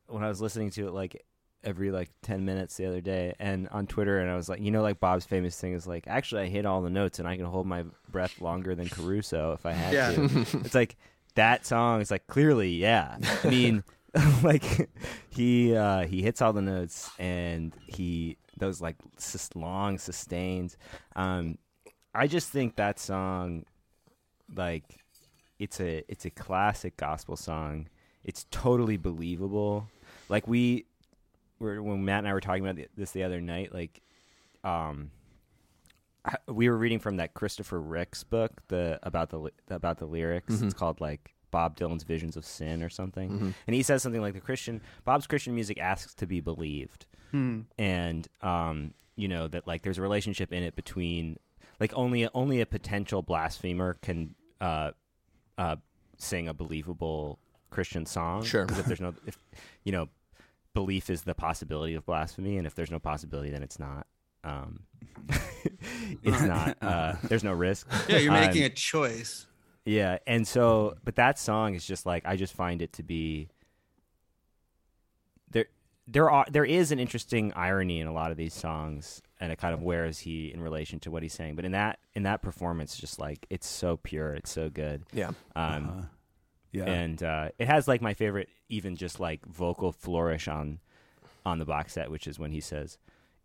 Speaker 4: when I was listening to it like every like 10 minutes the other day and on Twitter and I was like, you know like Bob's famous thing is like actually I hit all the notes and I can hold my breath longer than Caruso if I had
Speaker 1: Yeah.
Speaker 4: to. it's like that song is like clearly, yeah. I mean like he uh he hits all the notes and he those like sus- long sustains um I just think that song like it's a it's a classic gospel song. It's totally believable. Like we were when Matt and I were talking about this the other night. Like, um, we were reading from that Christopher Ricks book the about the about the lyrics.
Speaker 2: Mhm.
Speaker 4: It's called like Bob Dylan's Visions of Sin or something.
Speaker 2: Mhm.
Speaker 4: And he says something like the Christian Bob's Christian music asks to be believed
Speaker 1: Hmm.
Speaker 4: and um, you know that like there's a relationship in it between like only only a potential blasphemer can uh, uh, sing a believable Christian song.
Speaker 2: Sure.
Speaker 4: 'Cause if there's no if you know belief is the possibility of blasphemy, and if there's no possibility, then it's not. Um, it's not. Uh, there's no risk.
Speaker 1: Yeah, you're making
Speaker 4: Um,
Speaker 1: a choice.
Speaker 4: yeah, and so, but that song is just like I just find it to be there. there are there is an interesting irony in a lot of these songs, and it kind of where is he in relation to what he's saying. But in that in that performance, just like it's so pure, it's so good.
Speaker 2: Yeah.
Speaker 4: Um,
Speaker 3: Uh-huh. Yeah.
Speaker 4: and uh, it has like my favorite, even just like vocal flourish on on the box set, which is when he says,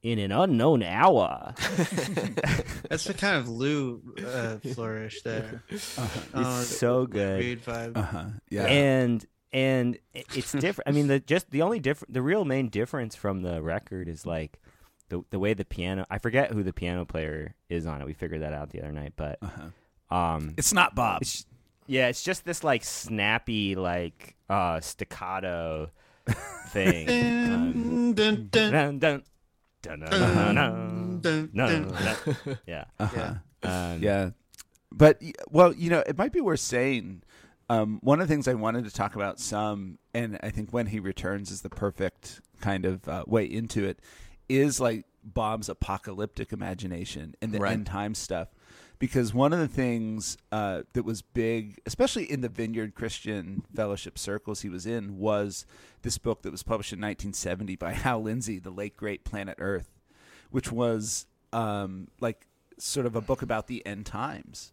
Speaker 4: "In an unknown hour."
Speaker 1: That's the kind of Lou uh, flourish there. Oh,
Speaker 4: It's so good.
Speaker 1: Reed vibe.
Speaker 3: Uh-huh. Yeah.
Speaker 4: and and it's different. I mean, the just the only different, the real main difference from the record is like the the way the piano. I forget who the piano player is on it. We figured that out the other night, but uh-huh. um,
Speaker 3: it's not Bob.
Speaker 4: It's, yeah, it's just this like snappy, like uh, staccato thing. yeah, yeah.
Speaker 3: Yeah. But well, you know, it might be worth saying um, one of the things I wanted to talk about some, and I think when he returns is the perfect kind of uh, way into it, is like Bob's apocalyptic imagination and the
Speaker 2: Right.
Speaker 3: end time stuff. Because one of the things uh, that was big, especially in the Vineyard Christian Fellowship circles he was in, was this book that was published in 1970 by Hal Lindsey, The Late Great Planet Earth, which was um, like sort of a book about the end times.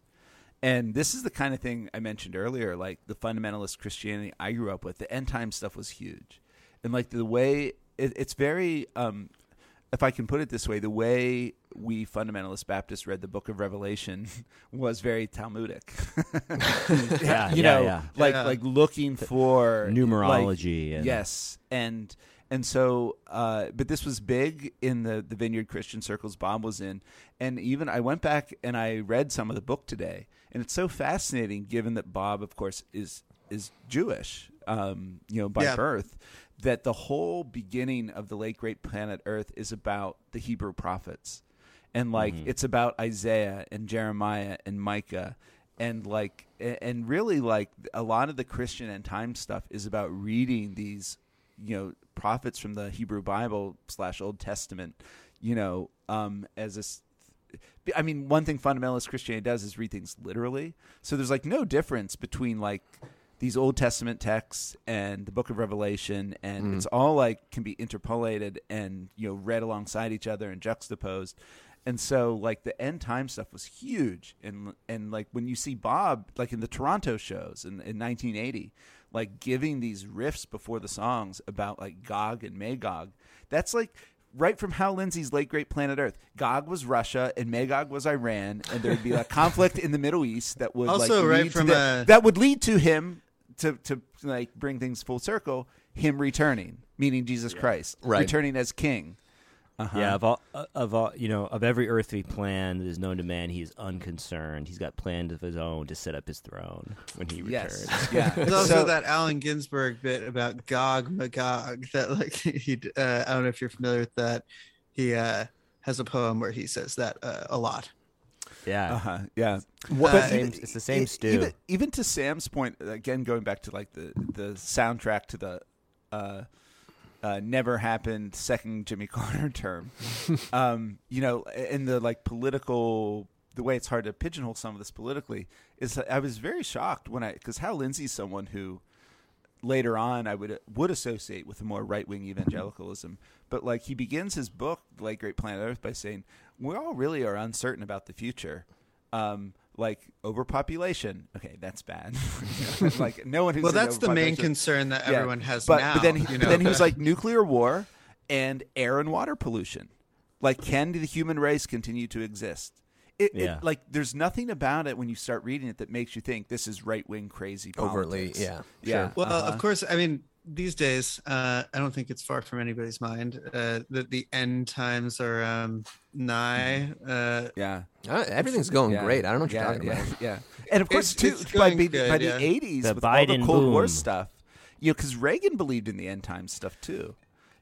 Speaker 3: And this is the kind of thing I mentioned earlier, like the fundamentalist Christianity I grew up with. The end time stuff was huge, and like the way it, it's very, um, if I can put it this way, the way we fundamentalist Baptists read the Book of Revelation was very Talmudic.
Speaker 4: Yeah,
Speaker 3: you
Speaker 4: yeah,
Speaker 3: know,
Speaker 4: yeah.
Speaker 3: like
Speaker 1: Yeah.
Speaker 3: like looking for
Speaker 4: Numerology
Speaker 3: like-
Speaker 4: and-
Speaker 3: yes, and and so, uh, but this was big in the the Vineyard Christian circles Bob was in, and even I went back and I read some of the book today, and it's so fascinating, given that Bob, of course, is is Jewish, um, you know, by
Speaker 1: Yeah.
Speaker 3: birth, that the whole beginning of the late great planet Earth is about the Hebrew prophets, and like it's about Isaiah and Jeremiah and Micah. And like, and really, like a lot of the Christian and time stuff is about reading these you know prophets from the Hebrew Bible slash Old Testament, you know, um, as I mean, one thing fundamentalist Christianity does is read things literally. So there's like no difference between like these Old Testament texts and the Book of Revelation, and mm-hmm. it's all like can be interpolated and you know read alongside each other and juxtaposed. And so like the end time stuff was huge, and and like when you see Bob like in the Toronto shows in, in 1980, like giving these riffs before the songs about like Gog and Magog, that's like right from Hal Lindsey's late great Planet Earth. Gog was Russia and Magog was Iran, and there'd be a conflict in the Middle East that would
Speaker 1: Also,
Speaker 3: like,
Speaker 1: right
Speaker 3: lead to
Speaker 1: from,
Speaker 3: the-
Speaker 1: uh,
Speaker 3: that would lead to him to to like bring things full circle. Him returning, meaning Jesus Christ,
Speaker 2: Right.
Speaker 3: returning as King. Uh-huh.
Speaker 4: Yeah, of all uh, of all you know, of every earthly plan that is known to man, he is unconcerned. He's got plans of his own to set up his throne when he
Speaker 3: Yes.
Speaker 4: returns.
Speaker 3: Yeah.
Speaker 1: There's also
Speaker 3: So-
Speaker 1: that Allen Ginsberg bit about Gog Magog that like he uh, I don't know if you're familiar with that. He uh, has a poem where he says that uh, a lot.
Speaker 4: Yeah,
Speaker 3: Uh-huh. Yeah.
Speaker 4: What-
Speaker 3: But
Speaker 4: same- it's the same
Speaker 3: e-
Speaker 4: stew.
Speaker 3: Even, even to Sam's point, again, going back to like the, the soundtrack to the uh, never happened second Jimmy Carter term, um, you know, in the like political, the way it's hard to pigeonhole some of this politically is I was very shocked when I, because Hal Lindsey's someone who later on I would would associate with a more right wing evangelicalism. But like he begins his book, The Late Great Planet Earth, by saying we all really are uncertain about the future. Um, like overpopulation. Okay, that's bad. like no one who's
Speaker 1: Well, that's the main concern that
Speaker 3: Yeah,
Speaker 1: everyone has
Speaker 3: but,
Speaker 1: now.
Speaker 3: But then, he, but
Speaker 1: know?
Speaker 3: then he was like nuclear war and air and water pollution. Like, can the human race continue to exist? It, it- like, there's nothing about it when you start reading it that makes you think this is right wing crazy.
Speaker 2: Overtly,
Speaker 3: politics.
Speaker 2: yeah,
Speaker 3: yeah.
Speaker 1: Well,
Speaker 3: uh-huh.
Speaker 1: of course, I mean, these days, uh, I don't think it's far from anybody's mind uh, that the end times are um, nigh. Uh,
Speaker 3: yeah.
Speaker 2: Uh, everything's going
Speaker 3: Yeah.
Speaker 2: great. I don't know what
Speaker 3: yeah,
Speaker 2: you're talking
Speaker 3: yeah,
Speaker 2: about.
Speaker 3: Yeah, and of course,
Speaker 1: It's-
Speaker 3: too,
Speaker 1: it's
Speaker 3: by,
Speaker 1: going
Speaker 3: be-
Speaker 1: good,
Speaker 3: by
Speaker 1: yeah.
Speaker 3: the '80s
Speaker 4: The
Speaker 3: with all the
Speaker 4: Biden
Speaker 3: Cold War stuff, you know, because Reagan believed in the end times stuff too.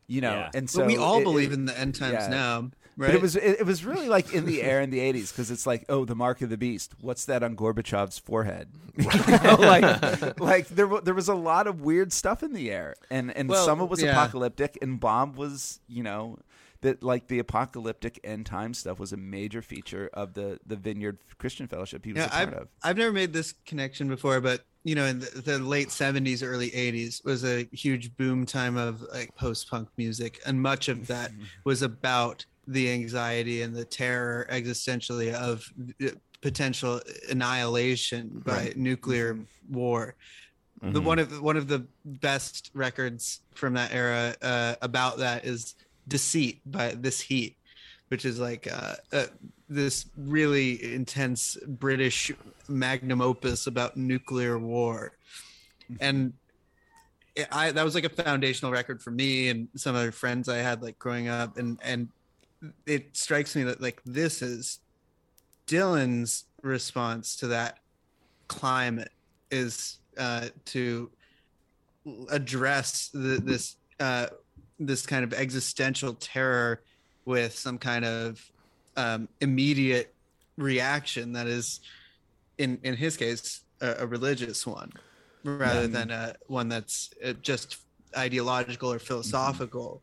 Speaker 3: You know,
Speaker 4: Yeah.
Speaker 3: and so
Speaker 1: but we all
Speaker 3: it-
Speaker 1: believe
Speaker 3: it-
Speaker 1: in the end times
Speaker 3: yeah.
Speaker 1: now, right?
Speaker 3: But it was it, it was really like in the air in the '80s because it's like, oh, the mark of the beast. What's that on Gorbachev's forehead? You know, like, like there there was a lot of weird stuff in the air, and and
Speaker 1: Well,
Speaker 3: some of it was
Speaker 1: yeah.
Speaker 3: apocalyptic, and Bob was you know that like the apocalyptic end time stuff was a major feature of the the Vineyard Christian Fellowship he was
Speaker 1: Yeah,
Speaker 3: a part
Speaker 1: I've,
Speaker 3: of.
Speaker 1: I've never made this connection before, but you know, in the, the late '70s, early '80s was a huge boom time of like post-punk music, and much of that was about the anxiety and the terror existentially of uh, potential annihilation by
Speaker 3: Right.
Speaker 1: nuclear war. The
Speaker 4: Mhm.
Speaker 1: one of the- one of the best records from that era uh, about that is "Deceit" by This Heat, which is like uh, uh, this really intense British magnum opus about nuclear war, and it- I that was like a foundational record for me and some other friends I had like growing up, and and it strikes me that like this is Dylan's response to that climate is uh, to address the, this uh, this kind of existential terror with some kind of um, immediate reaction that is, in in his case, a, a religious one, rather than a one that's uh, just ideological or philosophical.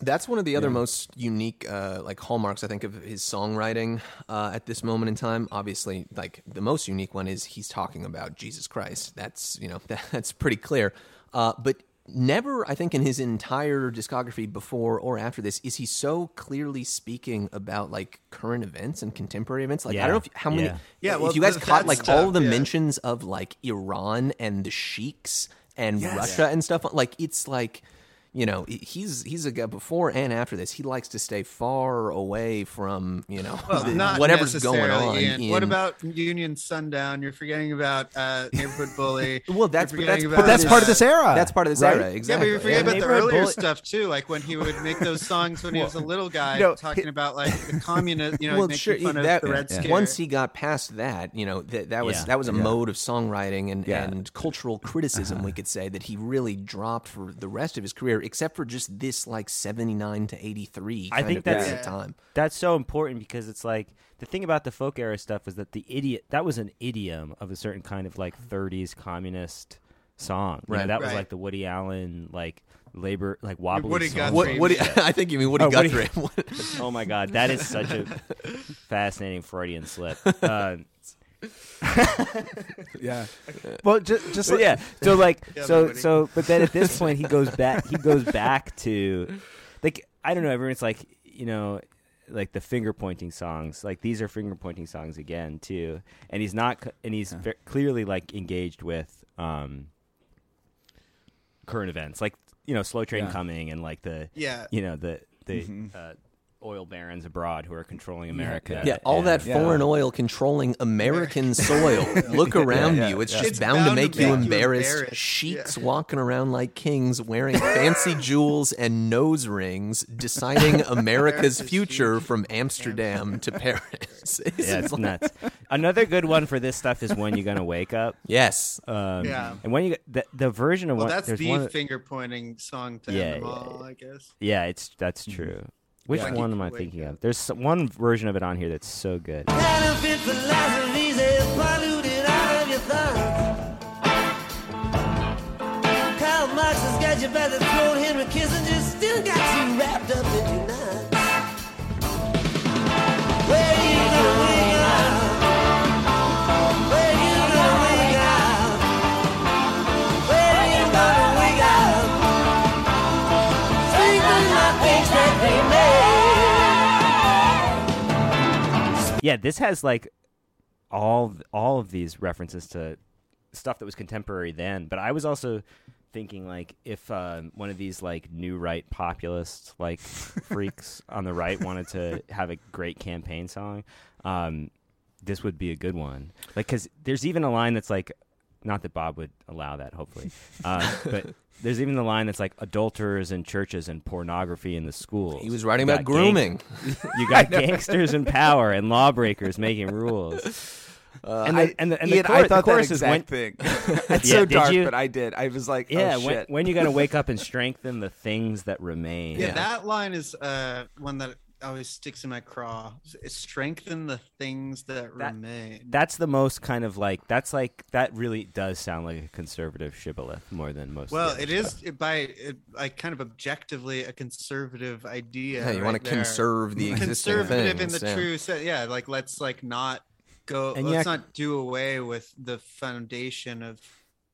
Speaker 2: That's one of the other most unique, uh, like hallmarks, I think, of his songwriting uh, at this moment in time. Obviously, like the most unique one is he's talking about Jesus Christ. That's you know that's pretty clear. Uh, but never, I think, in his entire discography before or after this, is he so clearly speaking about like current events and contemporary events. Like I don't know if, how many.
Speaker 4: Yeah.
Speaker 1: Yeah,
Speaker 2: if
Speaker 1: well,
Speaker 2: you guys caught like
Speaker 1: stuff,
Speaker 2: all the
Speaker 1: yeah.
Speaker 2: mentions of like Iran and the sheiks and
Speaker 3: Yes.
Speaker 2: Russia and stuff. Like it's like you know he's he's a guy before and after this. He likes to stay far away from you know
Speaker 1: Well,
Speaker 2: the-
Speaker 1: not
Speaker 2: whatever's going
Speaker 1: necessarily,
Speaker 2: on.
Speaker 1: Ian. What about Union Sundown? You're forgetting about uh, Neighborhood Bully.
Speaker 2: Well, that's
Speaker 1: You're
Speaker 2: but that's
Speaker 1: forgetting
Speaker 2: part
Speaker 1: about,
Speaker 2: of
Speaker 12: that's part of this era.
Speaker 2: That's part of this
Speaker 12: right?
Speaker 2: era, exactly
Speaker 1: Yeah, but
Speaker 2: exactly.
Speaker 1: you're forgetting about the earlier
Speaker 4: Bully-
Speaker 1: stuff too, like when he would make those songs when he was a little guy,
Speaker 3: you know,
Speaker 1: talking about like the communist, you know,
Speaker 2: well,
Speaker 1: making
Speaker 2: sure.
Speaker 1: fun
Speaker 2: that,
Speaker 1: of the Red Scare.
Speaker 2: once he got past that, you know, that that was
Speaker 4: Yeah.
Speaker 2: that was a mode of songwriting and,
Speaker 3: Yeah.
Speaker 2: and cultural criticism, we could say, that he really dropped for the rest of his career, except for just this like seventy nine to eighty three.
Speaker 4: I think
Speaker 2: of
Speaker 4: that's-
Speaker 1: Yeah.
Speaker 2: time.
Speaker 4: That's so important because it's like the thing about the folk era stuff was that the idiot that was an idiom of a certain kind of like 30s communist song. You know,
Speaker 2: Right.
Speaker 4: that was like the Woody Allen like labor like wobbly
Speaker 1: Woody
Speaker 4: song.
Speaker 1: Guthrie.
Speaker 2: What, what, I think you mean Woody
Speaker 4: Oh, Woody-
Speaker 2: Guthrie.
Speaker 4: oh my god, that is such a fascinating Freudian slip. Uh,
Speaker 3: Yeah. Well, just just like,
Speaker 4: yeah, so like
Speaker 1: Yeah,
Speaker 4: so
Speaker 1: Woody.
Speaker 4: so but then at this point he goes back he goes back to like I don't know everyone's like you know like the finger pointing songs like these are finger pointing songs again too and he's not and he's ve- clearly like engaged with um current events like you know slow train
Speaker 3: Yeah.
Speaker 4: coming and like the
Speaker 1: Yeah.
Speaker 4: you know the the
Speaker 3: Mhm.
Speaker 4: uh, oil barons abroad who are controlling America
Speaker 2: Yeah, all that
Speaker 3: Yeah.
Speaker 2: foreign oil controlling American soil. Look around
Speaker 3: Yeah,
Speaker 2: you. It's
Speaker 3: yeah.
Speaker 2: just
Speaker 1: It's
Speaker 2: bound, to
Speaker 1: bound to
Speaker 2: make you
Speaker 1: make you
Speaker 2: embarrassed.
Speaker 1: embarrassed.
Speaker 2: Sheiks walking around like kings wearing fancy jewels and nose rings, deciding America's
Speaker 1: America's
Speaker 2: future from Amsterdam to Paris. It's
Speaker 4: yeah it's
Speaker 2: like-
Speaker 4: nuts another good one for this stuff is when you're gonna wake up
Speaker 2: Yes.
Speaker 4: Um,
Speaker 1: Yeah.
Speaker 4: And when you the, the version of
Speaker 1: Well,
Speaker 4: one,
Speaker 1: that's the
Speaker 4: one,
Speaker 1: finger pointing song to
Speaker 4: Yeah,
Speaker 1: end them all,
Speaker 4: yeah.
Speaker 1: I guess.
Speaker 4: yeah, it's that's true. Which
Speaker 1: Yeah.
Speaker 4: one am I thinking of? There's one version of it on here that's so good. Yeah, this has like all all of these references to stuff that was contemporary then. But I was also thinking like if um, one of these like new right populist like freaks on the right wanted to have a great campaign song, um, this would be a good one. Like because there's even a line that's like, not that Bob would allow that, hopefully, uh, but. There's even the line that's like adulterers in churches and pornography in the schools.
Speaker 2: He was writing about
Speaker 4: got gang-
Speaker 2: grooming.
Speaker 4: you got gangsters in power and lawbreakers making rules.
Speaker 2: Uh,
Speaker 4: and the, and the, and the,
Speaker 3: Ian,
Speaker 4: chor-
Speaker 3: I
Speaker 4: the
Speaker 3: thought that
Speaker 4: is
Speaker 3: exact
Speaker 4: when,
Speaker 3: thing. it's
Speaker 4: Yeah,
Speaker 3: so dark,
Speaker 4: you?
Speaker 3: but I did. I was like,
Speaker 4: yeah,
Speaker 3: oh,
Speaker 4: when,
Speaker 3: shit.
Speaker 4: when you got to wake up and strengthen the things that remain.
Speaker 1: Yeah, that line is uh, one that always sticks in my craw. Strengthen the things that,
Speaker 4: That-
Speaker 1: remain.
Speaker 4: That's the most kind of like that's like that really does sound like a conservative shibboleth more than most.
Speaker 1: Well,
Speaker 4: other
Speaker 1: it is
Speaker 4: stuff.
Speaker 1: it, by it, like kind of objectively a conservative idea.
Speaker 2: Yeah, you wanna
Speaker 1: there.
Speaker 2: conserve the existing
Speaker 1: conservative in the
Speaker 2: yeah.
Speaker 1: true sense. Yeah, like let's like not go.
Speaker 4: And
Speaker 1: let's
Speaker 4: yeah-
Speaker 1: not do away with the foundation of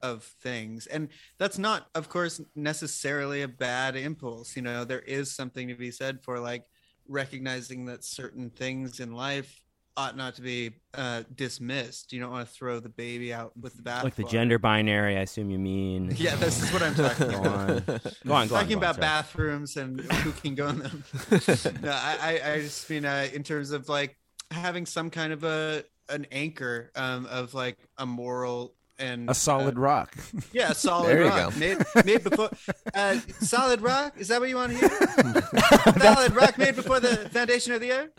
Speaker 1: of things, and that's not, of course, necessarily a bad impulse. You know, there is something to be said for like recognizing that certain things in life ought not to be uh, dismissed. You don't want to throw the baby out with the bathwater.
Speaker 4: like the gender binary. I assume you mean.
Speaker 1: Yeah, this is what I'm talking about.
Speaker 4: Go on, go on,
Speaker 1: talking
Speaker 4: go on,
Speaker 1: about
Speaker 4: sorry.
Speaker 1: bathrooms and who can go in them. no, I, I, I just mean uh, in terms of like having some kind of a an anchor um, of like a moral and
Speaker 3: A solid
Speaker 1: uh,
Speaker 3: rock.
Speaker 1: Yeah, a solid
Speaker 2: There you
Speaker 1: rock.
Speaker 2: go.
Speaker 1: Made, made before uh, solid rock. Is that what you want to hear? solid rock made before the foundation of the earth.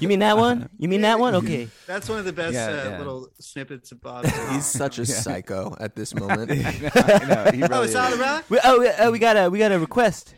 Speaker 4: You mean that one? You mean that one? Okay.
Speaker 1: That's one of the best
Speaker 3: Yeah,
Speaker 1: uh,
Speaker 3: yeah.
Speaker 1: little snippets of Bob.
Speaker 2: He's such a psycho at this moment.
Speaker 3: I know, he
Speaker 1: oh,
Speaker 3: really
Speaker 1: solid
Speaker 3: is.
Speaker 1: rock.
Speaker 4: We, oh, uh, we got a we got a request.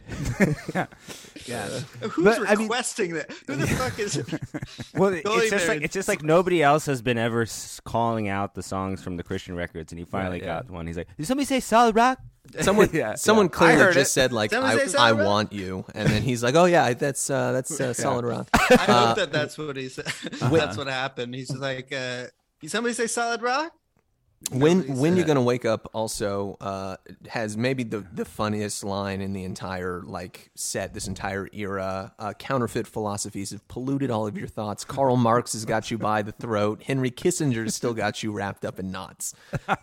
Speaker 3: Yeah.
Speaker 1: Who's
Speaker 3: But, I mean-
Speaker 1: requesting that? Who the fuck is?
Speaker 4: Well, it-
Speaker 1: Totally
Speaker 4: it's just like it's just like nobody else has been ever calling out the songs from the Christian records, and he finally
Speaker 3: yeah.
Speaker 4: got one. He's like, "Did somebody say solid rock?"
Speaker 2: Someone,
Speaker 3: Yeah,
Speaker 2: someone
Speaker 3: yeah.
Speaker 2: Clearly just
Speaker 3: it.
Speaker 2: said like,
Speaker 1: Someone
Speaker 2: "I, I want you," and then he's like, "Oh yeah, that's uh, that's uh, solid rock."
Speaker 1: I
Speaker 2: Uh,
Speaker 1: hope that that's what he said. that's what happened. He's just like, uh, "Did somebody say solid rock?"
Speaker 2: When when you're gonna wake up also uh, has maybe the the funniest line in the entire like set this entire era uh, counterfeit philosophies have polluted all of your thoughts. Karl marx has got you by the throat. Henry kissinger's still got you wrapped up in knots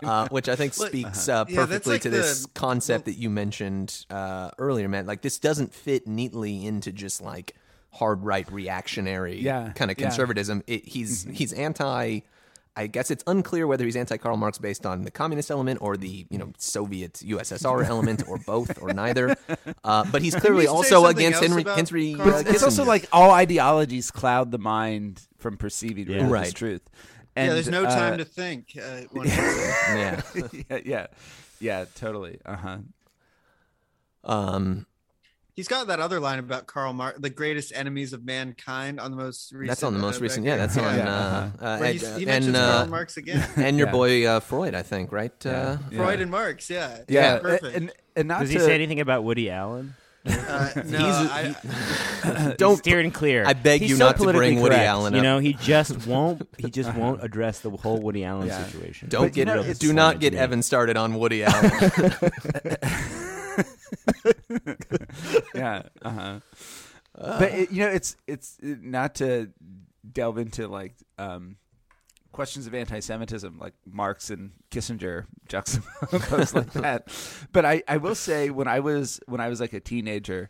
Speaker 2: uh, which i think speaks uh,
Speaker 1: Yeah,
Speaker 2: perfectly
Speaker 1: like
Speaker 2: to this
Speaker 1: the-
Speaker 2: concept that you mentioned uh, earlier man. Like this doesn't fit neatly into just like hard right reactionary
Speaker 3: Yeah,
Speaker 2: kind of
Speaker 3: yeah.
Speaker 2: conservatism. It, he's he's anti I guess it's unclear whether he's anti Karl Marx based on the communist element or the you know Soviet USSR element or both or neither. Uh, but he's clearly
Speaker 1: you
Speaker 2: also against Henry.
Speaker 1: about
Speaker 2: Henry uh,
Speaker 1: Marx?
Speaker 3: It's also like all ideologies cloud the mind from perceiving
Speaker 4: Yeah.
Speaker 2: Right.
Speaker 3: truth.
Speaker 1: yeah, there's no
Speaker 3: uh,
Speaker 1: time to think. Uh, when-
Speaker 2: yeah.
Speaker 3: yeah, yeah, yeah, totally. Uh huh.
Speaker 2: Um,
Speaker 1: He's got that other line about Karl Marx, the greatest enemies of mankind, on the most recent.
Speaker 2: that's on the most
Speaker 1: uh,
Speaker 2: recent. Yeah, that's on.
Speaker 3: Yeah.
Speaker 2: Uh, uh,
Speaker 1: Where
Speaker 2: and,
Speaker 1: he
Speaker 2: and,
Speaker 1: mentions
Speaker 2: uh,
Speaker 1: Karl Marx again.
Speaker 2: and your
Speaker 3: Yeah.
Speaker 2: boy uh, Freud, I think, right? Uh,
Speaker 1: Freud and Marx, yeah,
Speaker 3: Yeah,
Speaker 1: perfect.
Speaker 3: and and not
Speaker 4: Does
Speaker 3: to,
Speaker 4: he say anything about Woody Allen?
Speaker 1: uh, no,
Speaker 2: He's-
Speaker 1: I,
Speaker 2: don't
Speaker 4: steering clear.
Speaker 2: I beg
Speaker 4: He's
Speaker 2: you
Speaker 4: so
Speaker 2: not to bring
Speaker 4: politically
Speaker 2: Woody
Speaker 4: correct,
Speaker 2: Allen Up.
Speaker 4: You know, he just won't. He just won't address the whole Woody Allen
Speaker 3: Yeah.
Speaker 4: situation.
Speaker 2: don't
Speaker 3: But, you
Speaker 2: get
Speaker 3: know,
Speaker 2: do not get. Evan started on Woody Allen.
Speaker 3: yeah. Uh-huh. but it, you know, it's it's uh, not to delve into like um, questions of anti-Semitism, like Marx and Kissinger juxtaposed like that. But I, I will say, when I was when I was like a teenager,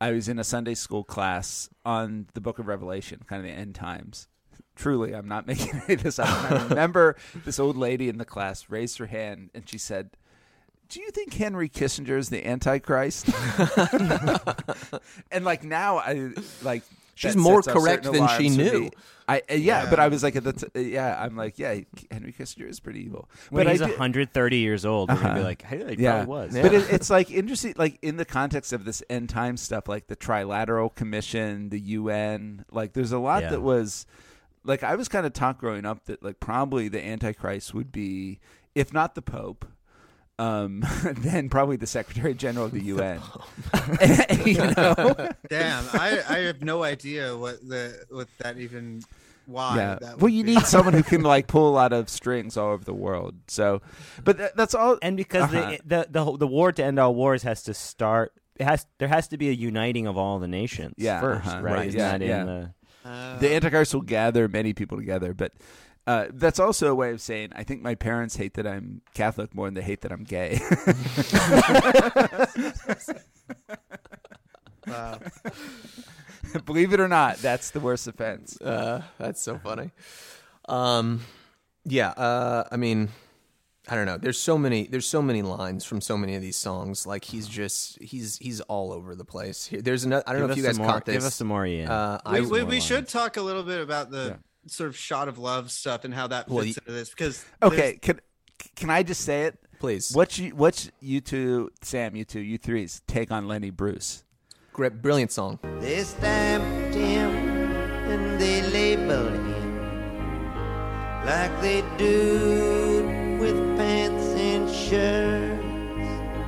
Speaker 3: I was in a Sunday school class on the Book of Revelation, kind of the end times. Truly, I'm not making any of this up. I remember this old lady in the class raised her hand and she said, do you think Henry Kissinger is the Antichrist? and like now, I like
Speaker 2: She's more correct than she knew.
Speaker 3: I uh, yeah,
Speaker 1: Yeah.
Speaker 3: but I was like at the t- yeah, I'm like yeah, Henry Kissinger is pretty evil.
Speaker 4: when
Speaker 3: but
Speaker 4: he's
Speaker 3: I did-
Speaker 4: 130 years old, we're gonna be
Speaker 3: Uh-huh.
Speaker 4: like, "Hey, he
Speaker 3: yeah,
Speaker 4: probably was."
Speaker 3: But it, it's like interesting, like in the context of this end time stuff, like the Trilateral Commission, the UN. Like, there's a lot
Speaker 4: Yeah.
Speaker 3: that was, like, I was kind of taught growing up that like probably the Antichrist would be, if not the Pope. Um, then probably the Secretary General of the UN. you know?
Speaker 1: damn, I, I have no idea what the what that even why.
Speaker 3: yeah.
Speaker 1: That
Speaker 3: Well, you
Speaker 1: be.
Speaker 3: need someone who can like pull a lot of strings all over the world. So, but that, that's all.
Speaker 4: and because
Speaker 3: Uh-huh.
Speaker 4: the, the the the war to end all wars has to start. It has there has to be a uniting of all the nations
Speaker 3: Yeah,
Speaker 4: first,
Speaker 3: uh-huh,
Speaker 4: right?
Speaker 3: right,
Speaker 4: Isn't
Speaker 3: yeah,
Speaker 4: that
Speaker 3: yeah.
Speaker 4: in the
Speaker 1: Uh,
Speaker 3: the Antichrist will gather many people together, but uh, that's also a way of saying I think my parents hate that I'm Catholic more than they hate that I'm gay.
Speaker 1: wow.
Speaker 3: Believe it or not, that's the worst offense.
Speaker 2: Uh, that's so funny. Um, yeah. Uh, I mean, I don't know. There's so many. There's so many lines from so many of these songs. Like he's just he's he's all over the place. Here- There's another. I don't
Speaker 4: Give
Speaker 2: know if you guys
Speaker 4: some more-
Speaker 2: caught this.
Speaker 4: give us some more, Ian.
Speaker 2: Uh, I
Speaker 1: we, we,
Speaker 4: more
Speaker 1: we should talk a little bit about the
Speaker 3: Yeah.
Speaker 1: Sort of shot of love stuff and how that fits
Speaker 2: Well, y-
Speaker 1: into this because
Speaker 3: Okay, can can I just say it?
Speaker 2: please.
Speaker 3: What's you what's you two, Sam, you two, you threes take on Lenny Bruce?
Speaker 2: Great, brilliant song.
Speaker 5: They stamped him and they labeled him like they do with pants and shirts.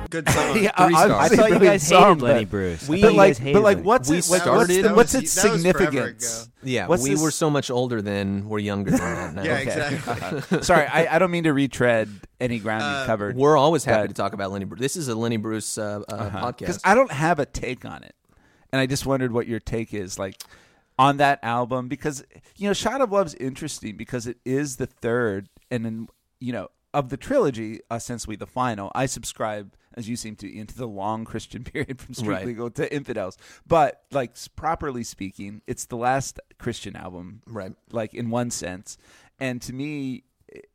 Speaker 1: Good song.
Speaker 3: Yeah, I-
Speaker 2: Three
Speaker 3: I-
Speaker 2: stars.
Speaker 3: I
Speaker 4: I thought you
Speaker 3: brilliant
Speaker 4: guys hated Lenny Bruce. I
Speaker 2: we-
Speaker 3: But like,
Speaker 4: hated
Speaker 3: but like, what's it?
Speaker 2: Started-
Speaker 3: what's,
Speaker 2: that
Speaker 3: what's
Speaker 1: was-
Speaker 3: its
Speaker 1: that was forever
Speaker 3: significance?
Speaker 2: Yeah,
Speaker 3: What's
Speaker 2: we
Speaker 3: this-
Speaker 2: were so much older then. We're younger than that now.
Speaker 1: Yeah, exactly.
Speaker 3: Sorry, I, I don't mean to retread any ground
Speaker 1: Uh,
Speaker 3: you covered.
Speaker 2: We're always happy
Speaker 3: But-
Speaker 2: to talk about Lenny Bruce. This is a Lenny Bruce uh, uh, podcast.
Speaker 3: because I don't have a take on it, and I just wondered what your take is like on that album because you know Shot of Love's interesting because it is the third and then you know of the trilogy ostensibly the final. I subscribe as you seem to into the long Christian period from Street
Speaker 2: Right.
Speaker 3: Legal to Infidels, but like properly speaking, it's the last Christian album,
Speaker 2: Right.
Speaker 3: Like in one sense, and to me.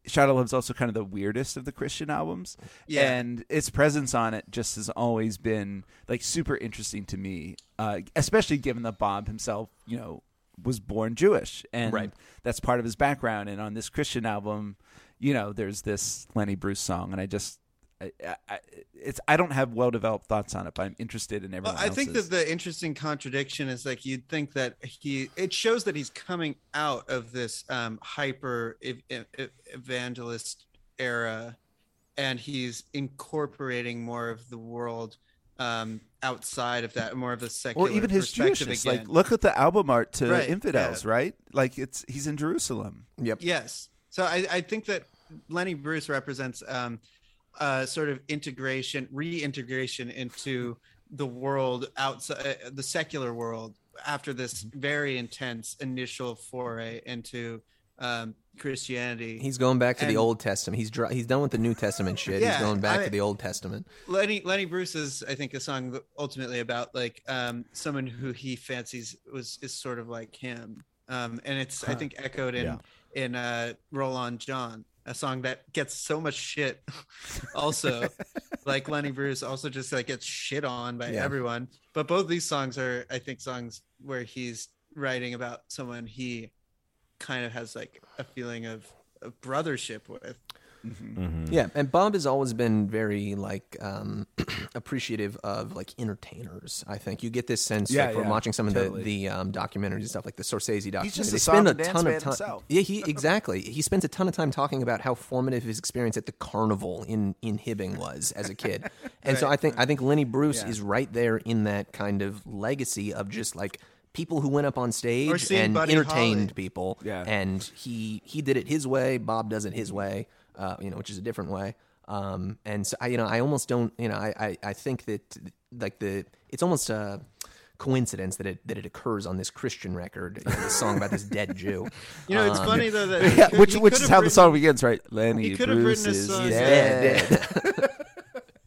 Speaker 3: Shot of Love's also kind of the weirdest of the Christian albums.
Speaker 1: Yeah.
Speaker 3: And its presence on it just has always been like super interesting to me, uh, especially given that Bob himself, you know, was born Jewish, and
Speaker 2: Right.
Speaker 3: that's part of his background. And on this Christian album, you know, there's this Lenny Bruce song, and I just, I, I, it's I don't have well developed thoughts on it, but I'm interested in
Speaker 1: Well,
Speaker 3: everyone
Speaker 1: I think that the interesting contradiction is like you'd think that he it shows that he's coming out of this um, hyper ev- ev- evangelist era, and he's incorporating more of the world um, outside of that, more of a secular
Speaker 3: or even his Jewishness.
Speaker 1: again.
Speaker 3: Like, look at the album art to
Speaker 1: Right,
Speaker 3: Infidels,
Speaker 1: yeah.
Speaker 3: right? Like, it's he's in Jerusalem.
Speaker 2: Yep.
Speaker 1: Yes. So I, I think that Lenny Bruce represents um, uh, sort of integration, reintegration into the world outside uh, the secular world after this very intense initial foray into um, Christianity.
Speaker 2: He's going back to the Old Testament. He's he's done with the New Testament shit.
Speaker 1: Yeah,
Speaker 2: he's going back
Speaker 1: I-
Speaker 2: to the Old Testament.
Speaker 1: Lenny Lenny Bruce is, I think, a song ultimately about like um, someone who he fancies was is sort of like him, um, and it's I think echoed in
Speaker 3: Yeah.
Speaker 1: in uh, "Roll On John," a song that gets so much shit. also, like Lenny Bruce, also just like gets shit on by
Speaker 2: Yeah.
Speaker 1: everyone. But both these songs are, I think, songs where he's writing about someone he kind of has like a feeling of, of brothership with.
Speaker 2: Yeah, and Bob has always been very like um, appreciative of like entertainers. I think you get this sense
Speaker 3: Yeah,
Speaker 2: like, from
Speaker 3: yeah,
Speaker 2: watching some of the the um, documentaries and stuff like the Scorsese documentary.
Speaker 3: just a
Speaker 2: they
Speaker 3: song
Speaker 2: spend a
Speaker 3: dance
Speaker 2: ton
Speaker 3: man
Speaker 2: of time.
Speaker 3: himself.
Speaker 2: Yeah, he exactly. He spends a ton of time talking about how formative his experience at the carnival in in Hibbing was as a kid. And so I think I think Lenny Bruce
Speaker 3: Yeah.
Speaker 2: is right there in that kind of legacy of just like people who went up on stage and
Speaker 1: Buddy
Speaker 2: entertained
Speaker 1: Holly.
Speaker 2: people.
Speaker 3: Yeah.
Speaker 2: And he he did it his way. Bob does it his way. Uh, you know, which is a different way. Um, and so I, you know, I almost don't, you know, I, I, I think that like the, it's almost a coincidence that it that it occurs on this Christian record, you know, this song about this dead Jew.
Speaker 1: You know, it's
Speaker 2: Um,
Speaker 1: funny though that he
Speaker 3: Yeah,
Speaker 1: could-
Speaker 3: which which is
Speaker 1: have
Speaker 3: how the song begins, right? Lenny
Speaker 1: He could have
Speaker 3: Bruce
Speaker 1: written a
Speaker 3: is
Speaker 1: song
Speaker 3: dead.
Speaker 2: dead.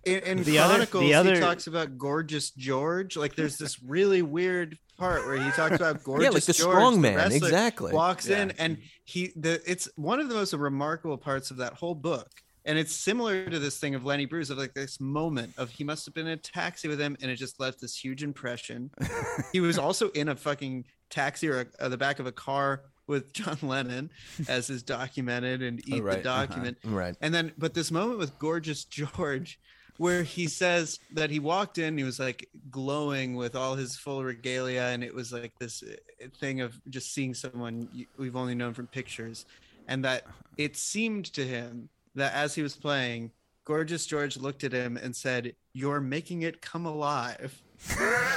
Speaker 1: in, in
Speaker 4: The other-
Speaker 1: Chronicles,
Speaker 4: the other-
Speaker 1: he talks about gorgeous George. Like, there's this really weird part where he talks about gorgeous yeah,
Speaker 2: like the
Speaker 1: George,
Speaker 2: strong man,
Speaker 1: wrestler,
Speaker 2: exactly.
Speaker 1: Walks in, and he the it's one of the most remarkable parts of that whole book. And it's similar to this thing of Lenny Bruce of like this moment of he must have been in a taxi with him, and it just left this huge impression. he was also in a fucking taxi or, a, or the back of a car with John Lennon, as is documented and eat
Speaker 3: right,
Speaker 1: the
Speaker 3: uh-huh.
Speaker 1: document.
Speaker 2: Right.
Speaker 1: And then, but this moment with Gorgeous George, where he says that he walked in, he was like glowing with all his full regalia, and it was like this uh, thing of just seeing someone we've only known from pictures, and that it seemed to him that as he was playing, Gorgeous George looked at him and said, "You're making it come alive."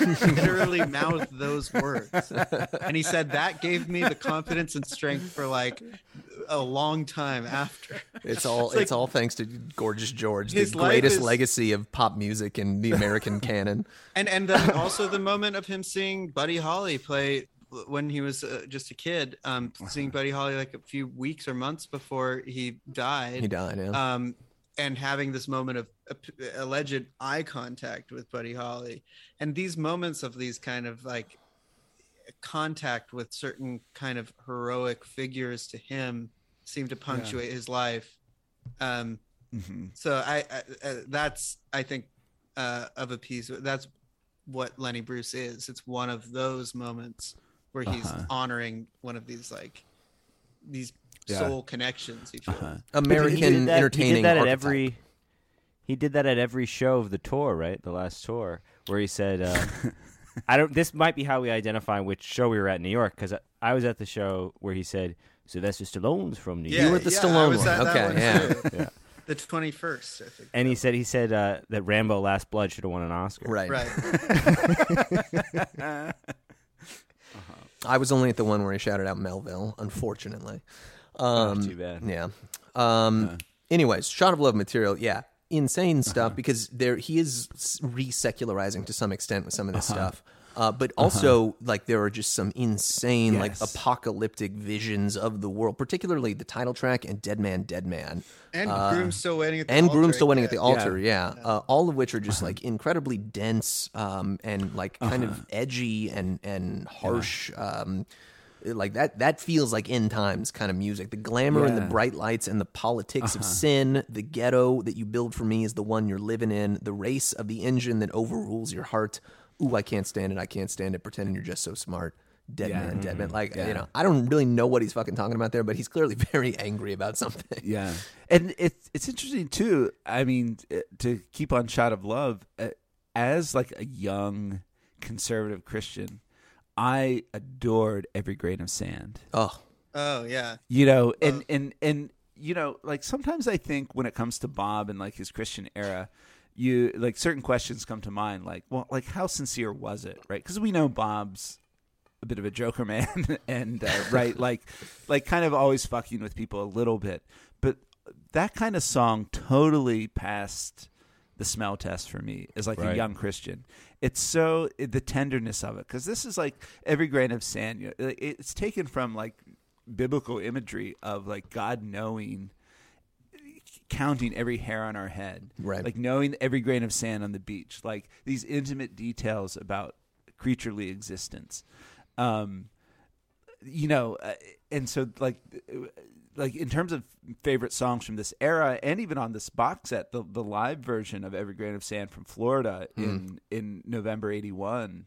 Speaker 1: Literally mouthed those words and he said that gave me the confidence and strength for like a long time after
Speaker 2: It's all
Speaker 1: It's like-
Speaker 2: all thanks to Gorgeous George, the greatest
Speaker 1: is-
Speaker 2: legacy of pop music in the American canon.
Speaker 1: and and then also the moment of him seeing Buddy Holly play when he was uh, just a kid, um, seeing Buddy Holly like a few weeks or months before he died.
Speaker 2: He died, yeah.
Speaker 1: Um, and having this moment of alleged eye contact with Buddy Holly, and these moments of these kind of like contact with certain kind of heroic figures to him seem to punctuate his life. Um,
Speaker 3: Mhm.
Speaker 1: so I, I uh, that's I think uh, of a piece. That's what Lenny Bruce is. It's one of those moments where he's
Speaker 3: Uh-huh.
Speaker 1: honoring one of these like these
Speaker 3: Yeah.
Speaker 1: soul connections. He.
Speaker 3: Uh-huh.
Speaker 2: American
Speaker 4: he did that,
Speaker 2: entertaining
Speaker 4: He did that at
Speaker 2: archetype.
Speaker 4: every. He did that at every show of the tour, right? The last tour, where he said, uh, I don't. This might be how we identify which show we were at in New York because I, I was at the show where he said Sylvester Stallone's from New
Speaker 1: Yeah,
Speaker 4: York.
Speaker 2: You were at the
Speaker 1: yeah,
Speaker 2: Stallone
Speaker 1: I was
Speaker 2: one.
Speaker 1: that
Speaker 2: Okay,
Speaker 1: one
Speaker 2: yeah.
Speaker 1: too.
Speaker 4: Yeah.
Speaker 1: The 21st, I think.
Speaker 4: And he said he said uh, that Rambo: Last Blood should have won an Oscar.
Speaker 2: Right.
Speaker 1: Right.
Speaker 2: I was only at the one where he shouted out Melville, unfortunately. Um,
Speaker 4: too bad.
Speaker 2: Yeah. Um, Anyways, shot of love material. Yeah, insane stuff because there he is re-secularizing to some extent with some of this stuff. Uh, but also, like, there are just some insane, like, apocalyptic visions of the world, particularly the title track and Dead Man, Dead Man.
Speaker 1: And
Speaker 2: Uh,
Speaker 1: Groom Still Waiting at the
Speaker 2: and
Speaker 1: Altar.
Speaker 2: Groom Still Waiting at the
Speaker 1: Yeah.
Speaker 2: Altar, yeah. Uh, all of which are just, like, incredibly dense um, and, like, kind
Speaker 3: Uh-huh.
Speaker 2: of edgy and, and harsh. Um, like that that feels like end times kind of music. The glamour and the bright lights and the politics of sin the ghetto that you build for me is the one you're living in the race of the engine that overrules your heart. Ooh i can't stand it i can't stand it pretending you're just so smart. Dead
Speaker 3: Yeah.
Speaker 2: man dead man. Like
Speaker 3: Yeah.
Speaker 2: you know i don't really know what he's fucking talking about there but he's clearly very angry about something.
Speaker 3: Yeah, and it's it's interesting too. I mean, uh, to keep on shot of love uh, as like a young conservative Christian, I adored every grain of sand.
Speaker 2: oh
Speaker 1: Oh, yeah.
Speaker 3: You know, and and and you know, like sometimes I think when it comes to Bob and like his Christian era, you like certain questions come to mind, like, well, like how sincere was it, right? Because we know Bob's a bit of a joker man, and uh, right, like, like kind of always fucking with people a little bit, but that kind of song totally passed the smell test for me as like a young Christian. It's so the tenderness of it because this is like every grain of sand. you know, It's taken from like biblical imagery of like God knowing, counting every hair on our head,
Speaker 2: Right.
Speaker 3: Like knowing every grain of sand on the beach, like these intimate details about creaturely existence. Um, you know, uh, and so like, like in terms of favorite songs from this era, and even on this box set, the the live version of "Every Grain of Sand" from Florida in in November '81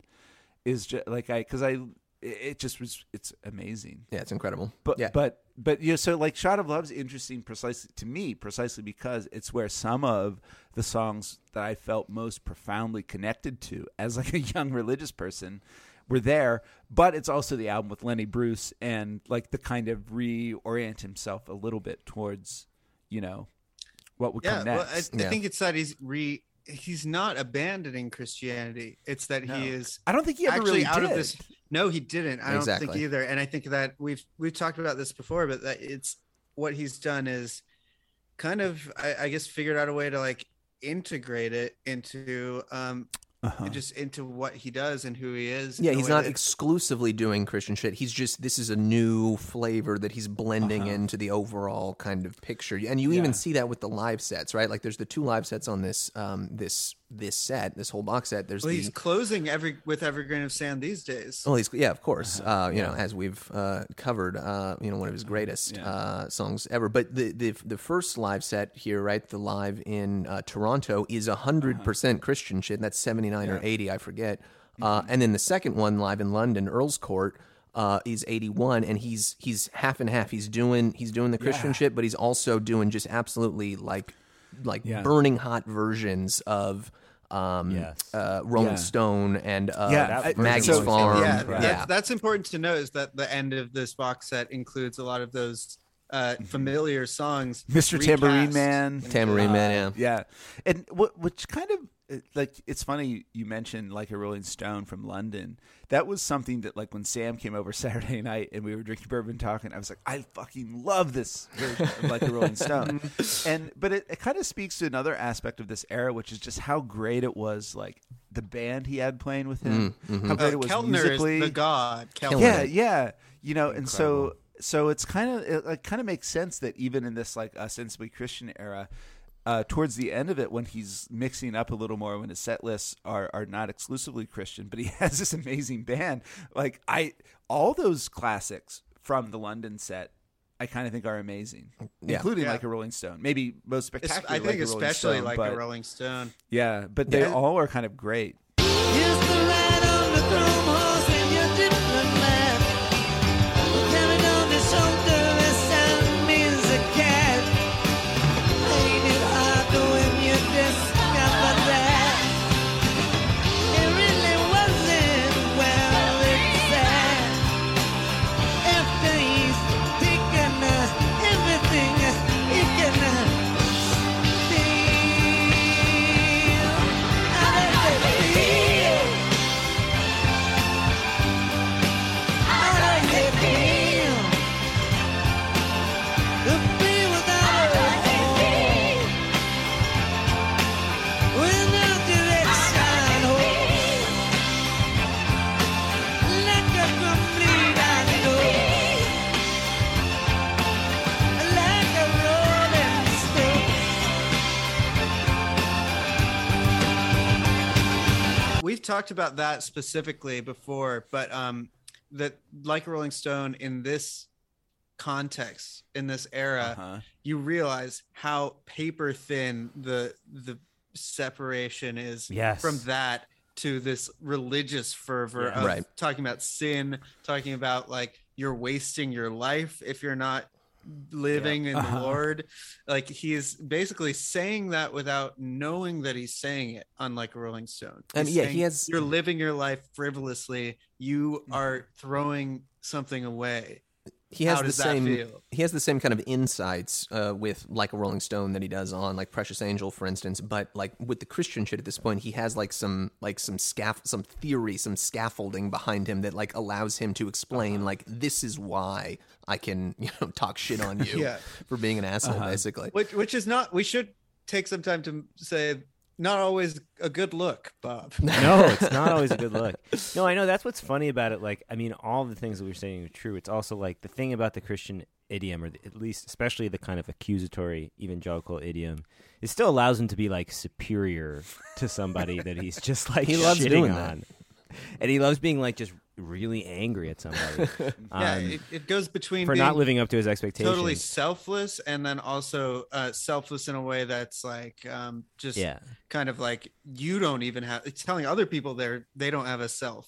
Speaker 3: is just like I because I it just was it's amazing.
Speaker 2: yeah it's incredible.
Speaker 3: But
Speaker 2: yeah.
Speaker 3: but but you know, so like "Shot of Love's interesting precisely to me precisely because it's where some of the songs that I felt most profoundly connected to as like a young religious person were there. But it's also the album with Lenny Bruce and like the kind of reorient himself a little bit towards you know what would
Speaker 1: Yeah.
Speaker 3: come
Speaker 1: Well,
Speaker 3: next.
Speaker 1: I, I
Speaker 2: Yeah.
Speaker 1: think it's that he's re. He's not abandoning Christianity. It's that
Speaker 3: No.
Speaker 1: he is
Speaker 3: I don't think he ever
Speaker 1: actually
Speaker 3: really
Speaker 1: out
Speaker 3: did.
Speaker 1: of this. No, he didn't. I don't think either. And I think that we've we've talked about this before, but that it's what he's done is kind of I, I guess figured out a way to like integrate it into um
Speaker 3: Uh-huh.
Speaker 1: just into what he does and who he is.
Speaker 2: Yeah, he's not
Speaker 1: that-
Speaker 2: exclusively doing Christian shit. He's just this is a new flavor that he's blending
Speaker 3: Uh-huh.
Speaker 2: into the overall kind of picture. And you
Speaker 3: Yeah.
Speaker 2: even see that with the live sets, right? Like there's the two live sets on this um this this set, this whole box set. There's
Speaker 1: well,
Speaker 2: the
Speaker 1: he's closing every with every grain of sand these days.
Speaker 2: well, he's yeah, of course.
Speaker 3: Uh-huh.
Speaker 2: Uh, you know, as we've uh, covered, uh, you know, one of his greatest
Speaker 3: Yeah.
Speaker 2: uh, songs ever. But the, the the first live set here, right, the live in uh, Toronto is hundred percent Christian shit. That's seventy nine or
Speaker 3: Uh-huh. Yeah. Mm-hmm.
Speaker 2: eighty, I forget. Uh, and then the second one, live in London, Earl's Court. Uh, is 81 and he's he's half and half he's doing he's doing the christian
Speaker 3: Yeah.
Speaker 2: shit but he's also doing just absolutely like like
Speaker 3: Yeah.
Speaker 2: burning hot versions of um
Speaker 4: Yes.
Speaker 2: uh rolling
Speaker 3: Yeah.
Speaker 2: stone and uh
Speaker 3: Yeah,
Speaker 4: that
Speaker 2: maggie's
Speaker 3: so-
Speaker 2: farm
Speaker 1: yeah,
Speaker 4: incredible.
Speaker 1: That's, that's important to know is that the end of this box set includes a lot of those uh, familiar songs.
Speaker 3: Mr.
Speaker 1: recast.
Speaker 3: Tambourine Man.
Speaker 2: Tambourine Man, yeah.
Speaker 3: Yeah. And what which kind of uh, like it's funny you mentioned like a Rolling Stone from London. That was something that like when Sam came over Saturday night and we were drinking bourbon talking, I was like, I fucking love this version of like the Rolling Stone. and but it, it kind of speaks to another aspect of this era, which is just how great it was like the band he had playing with him. How great
Speaker 1: Uh,
Speaker 3: it was
Speaker 1: Keltner
Speaker 3: musically.
Speaker 1: is the god. Keltner.
Speaker 3: Yeah, yeah. You know, and so so it's kind of it, it kind of makes sense that even in this like ostensibly Christian era, uh, towards the end of it, when he's mixing up a little more, when his set lists are are not exclusively Christian, but he has this amazing band. Like I, all those classics from the London set. I kind of think are amazing,
Speaker 2: Yeah.
Speaker 3: including
Speaker 1: Yeah.
Speaker 3: like a Rolling Stone. Maybe most
Speaker 1: Es-
Speaker 3: spectacular.
Speaker 1: I think
Speaker 3: like Rolling
Speaker 1: especially
Speaker 3: Stone,
Speaker 1: like
Speaker 3: but,
Speaker 1: a Rolling Stone.
Speaker 3: Yeah, but they
Speaker 1: Yeah.
Speaker 3: all are kind of great.
Speaker 1: We've talked about that specifically before, but um, that like a Rolling Stone in this context, in this era,
Speaker 3: Uh-huh.
Speaker 1: you realize how paper thin the the separation is
Speaker 4: Yes.
Speaker 1: from that to this religious fervor
Speaker 4: Yeah.
Speaker 1: of
Speaker 2: Right.
Speaker 1: talking about sin, talking about like you're wasting your life if you're not living in
Speaker 3: Uh-huh.
Speaker 1: the Lord. Like he's basically saying that without knowing that he's saying it, unlike a Rolling Stone.
Speaker 2: And
Speaker 1: He's
Speaker 2: yeah, he has-
Speaker 1: You're living your life frivolously. You are throwing something away.
Speaker 2: He has the same he has the same kind of insights uh, with like a Rolling Stone that he does on like Precious Angel, for instance. But like with the Christian shit at this point, he has like some like some scaff some theory, some scaffolding behind him that like allows him to explain
Speaker 1: Uh-huh.
Speaker 2: like this is why I can you know talk shit on you
Speaker 1: Yeah.
Speaker 2: for being an asshole,
Speaker 3: Uh-huh.
Speaker 2: basically.
Speaker 1: Which which is not we should take some time to say not always a good look, Bob.
Speaker 4: no, it's not always a good look. No, I know that's what's funny about it. Like, I mean, all the things that we're saying are true. It's also like the thing about the Christian idiom, or the, at least, especially the kind of accusatory evangelical idiom, it still allows him to be like superior to somebody that he's just like
Speaker 2: He loves
Speaker 4: shitting
Speaker 2: doing that.
Speaker 4: on, and he loves being like just really angry at somebody.
Speaker 1: yeah,
Speaker 4: um,
Speaker 1: it, it goes between
Speaker 4: for
Speaker 1: being
Speaker 4: not living up to his expectations.
Speaker 1: totally selfless and then also uh, selfless in a way that's like um, just
Speaker 4: Yeah.
Speaker 1: kind of like you don't even have it's telling other people they're they don't have a self.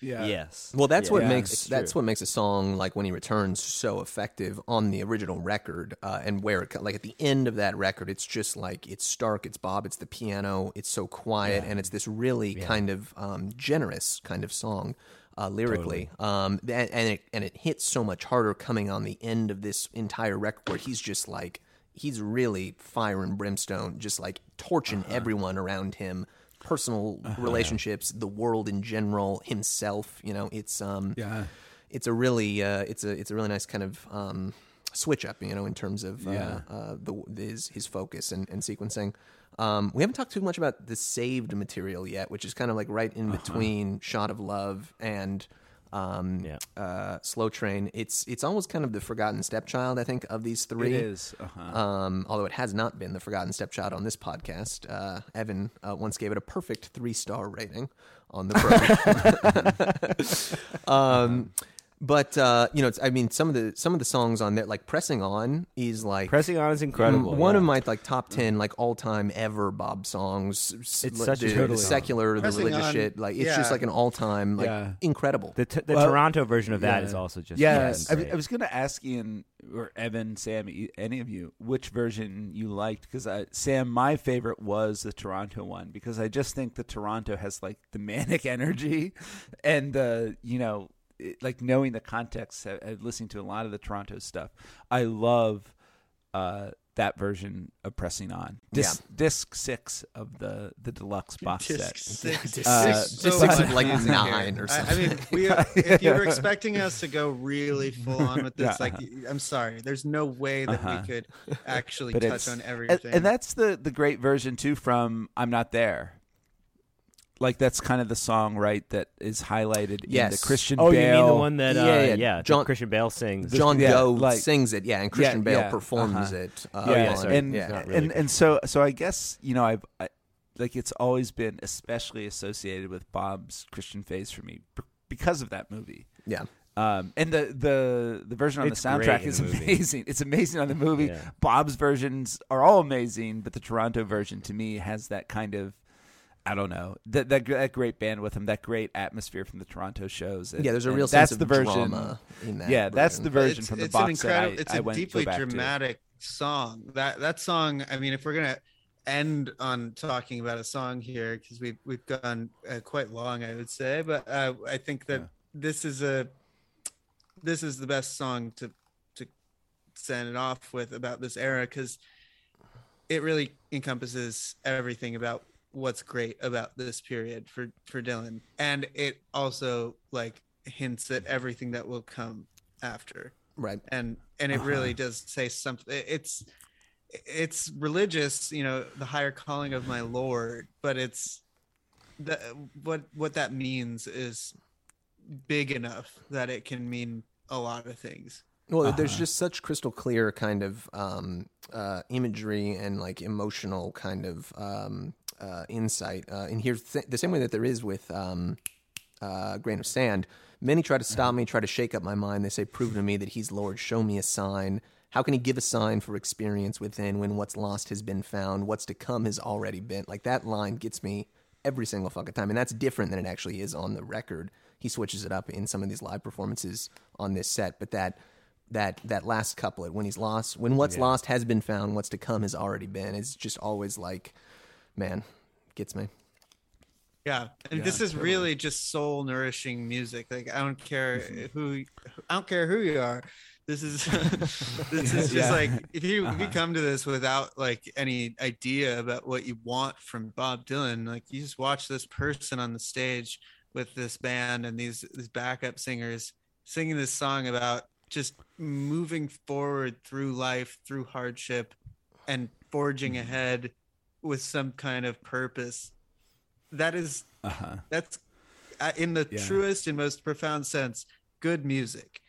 Speaker 3: Yeah.
Speaker 4: Yes.
Speaker 2: Well, that's
Speaker 4: Yeah,
Speaker 2: what
Speaker 4: yeah,
Speaker 2: makes that's
Speaker 4: true.
Speaker 2: what makes a song like when he returns so effective on the original record, uh, and where it, like at the end of that record, it's just like it's stark, it's Bob, it's the piano, it's so quiet, and it's this really kind of um, generous kind of song. Uh, lyrically, um, and, and it and it hits so much harder coming on the end of this entire record where he's just like he's really fire and brimstone, just like torching everyone around him, personal relationships, the world in general, himself. You know, it's um,
Speaker 3: Yeah.
Speaker 2: it's a really uh, it's a it's a really nice kind of um, switch up. You know, in terms of uh,
Speaker 3: Yeah.
Speaker 2: uh, the his his focus and, and sequencing. Um, we haven't talked too much about the saved material yet, which is kind of like right in between "Shot of Love" and um,
Speaker 4: Yeah.
Speaker 2: uh, "Slow Train." It's it's almost kind of the forgotten stepchild, I think, of these three.
Speaker 3: It is. Uh-huh.
Speaker 2: Um, although it has not been the forgotten stepchild on this podcast. Uh, Evan uh, once gave it a perfect three star rating on the program. um, but uh, you know, it's, I mean, some of the some of the songs on there, like "Pressing On," is like
Speaker 4: Pressing On is incredible.
Speaker 2: One
Speaker 4: yeah.
Speaker 2: of my like top ten like all time ever Bob songs.
Speaker 4: It's
Speaker 2: the-
Speaker 4: such a
Speaker 2: the,
Speaker 4: good
Speaker 2: the secular, the
Speaker 1: Pressing
Speaker 2: religious
Speaker 1: On,
Speaker 2: shit. Like it's
Speaker 1: yeah.
Speaker 2: just like an all time like
Speaker 3: Yeah.
Speaker 2: incredible.
Speaker 4: The, t- the
Speaker 3: Well,
Speaker 4: Toronto version of that
Speaker 3: yeah.
Speaker 4: is also just
Speaker 3: Yeah,
Speaker 4: fucking
Speaker 3: I. I was going to ask Ian or Evan, Sam, e- any of you, which version you liked? Because Sam, my favorite was the Toronto one because I just think the Toronto has like the manic energy, and the you know, it, like knowing the context, uh, uh, listening to a lot of the Toronto stuff. I love uh, that version of pressing on. Disc, disc six of the the deluxe box
Speaker 1: Disc
Speaker 3: set.
Speaker 1: six.
Speaker 3: Uh,
Speaker 1: There's
Speaker 3: disc
Speaker 1: so
Speaker 2: six of, like, nine or
Speaker 1: I- I, mean, we, if you were expecting us to go really full on with this,
Speaker 3: Yeah.
Speaker 1: like, I'm sorry, there's no way that
Speaker 3: Uh-huh.
Speaker 1: we could actually touch
Speaker 3: it's-
Speaker 1: on
Speaker 3: and,
Speaker 1: everything.
Speaker 3: and that's the the great version too from I'm Not There. Like that's kind of the song, right? That is highlighted in
Speaker 2: Yes.
Speaker 3: the Christian
Speaker 4: oh,
Speaker 3: Bale.
Speaker 4: you mean the one that uh,
Speaker 2: Yeah,
Speaker 4: yeah,
Speaker 2: yeah.
Speaker 4: that
Speaker 2: John-
Speaker 4: Christian Bale sings?
Speaker 2: John
Speaker 3: yeah,
Speaker 2: Doe
Speaker 3: like-
Speaker 2: sings it, yeah, and Christian Bale
Speaker 3: yeah,
Speaker 2: performs
Speaker 3: uh-huh.
Speaker 2: it. Uh,
Speaker 3: yeah,
Speaker 2: on-
Speaker 3: and
Speaker 2: yeah.
Speaker 4: not really
Speaker 3: and and so so I guess you know I've I, like it's always been especially associated with Bob's Christian phase for me b- because of that movie.
Speaker 2: yeah.
Speaker 3: Um, and the the the version on
Speaker 4: It's
Speaker 3: the soundtrack is
Speaker 4: the
Speaker 3: amazing. It's amazing on the movie.
Speaker 4: Yeah.
Speaker 3: Bob's versions are all amazing, but the Toronto version to me has that kind of I don't know that that, that great band with him, that great atmosphere from the Toronto shows. And-
Speaker 2: Yeah, there's a
Speaker 3: and
Speaker 2: real
Speaker 3: that's
Speaker 2: sense
Speaker 3: the
Speaker 2: of
Speaker 3: version.
Speaker 2: drama in that
Speaker 3: yeah, that's the
Speaker 2: version.
Speaker 3: version
Speaker 1: it's,
Speaker 3: from the
Speaker 1: it's an
Speaker 3: box set. I,
Speaker 1: it's
Speaker 3: I
Speaker 1: a
Speaker 3: went, go
Speaker 1: deeply
Speaker 3: back to.
Speaker 1: dramatic song. That that song. I mean, if we're gonna end on talking about a song here, because we've we've gone uh, quite long, I would say, but uh, I think that
Speaker 3: Yeah.
Speaker 1: this is a this is the best song to to send it off with about this era because it really encompasses everything about what's great about this period for for Dylan, and it also like hints at everything that will come after.
Speaker 2: Right.
Speaker 1: and and it really does say something it's it's religious you know the higher calling of my lord but it's the what what that means is big enough that it can mean a lot of things.
Speaker 2: Well, there's just such crystal clear kind of um, uh, imagery and like emotional kind of um, uh, insight. Uh, and here's th- the same way that there is with um, uh, grain of sand. Many try to stop me, try to shake up my mind. They say, "Prove to me that He's Lord. Show me a sign." How can He give a sign for experience within when what's lost has been found, what's to come has already been? Like that line gets me every single fucking time, and that's different than it actually is on the record. He switches it up in some of these live performances on this set, but that that that last couplet when he's lost when what's lost has been found what's to come has already been is just always like man gets me
Speaker 1: Yeah, and this is really just soul nourishing music. Like I don't care who, I don't care who you are. This is this is just
Speaker 3: Yeah.
Speaker 1: like if you if you
Speaker 3: Uh-huh.
Speaker 1: come to this without like any idea about what you want from Bob Dylan, like you just watch this person on the stage with this band and these these backup singers singing this song about just moving forward through life, through hardship, and forging
Speaker 3: Mm-hmm.
Speaker 1: ahead with some kind of purpose. That is
Speaker 3: Uh-huh.
Speaker 1: that's uh, in the
Speaker 3: Yeah.
Speaker 1: truest and most profound sense good music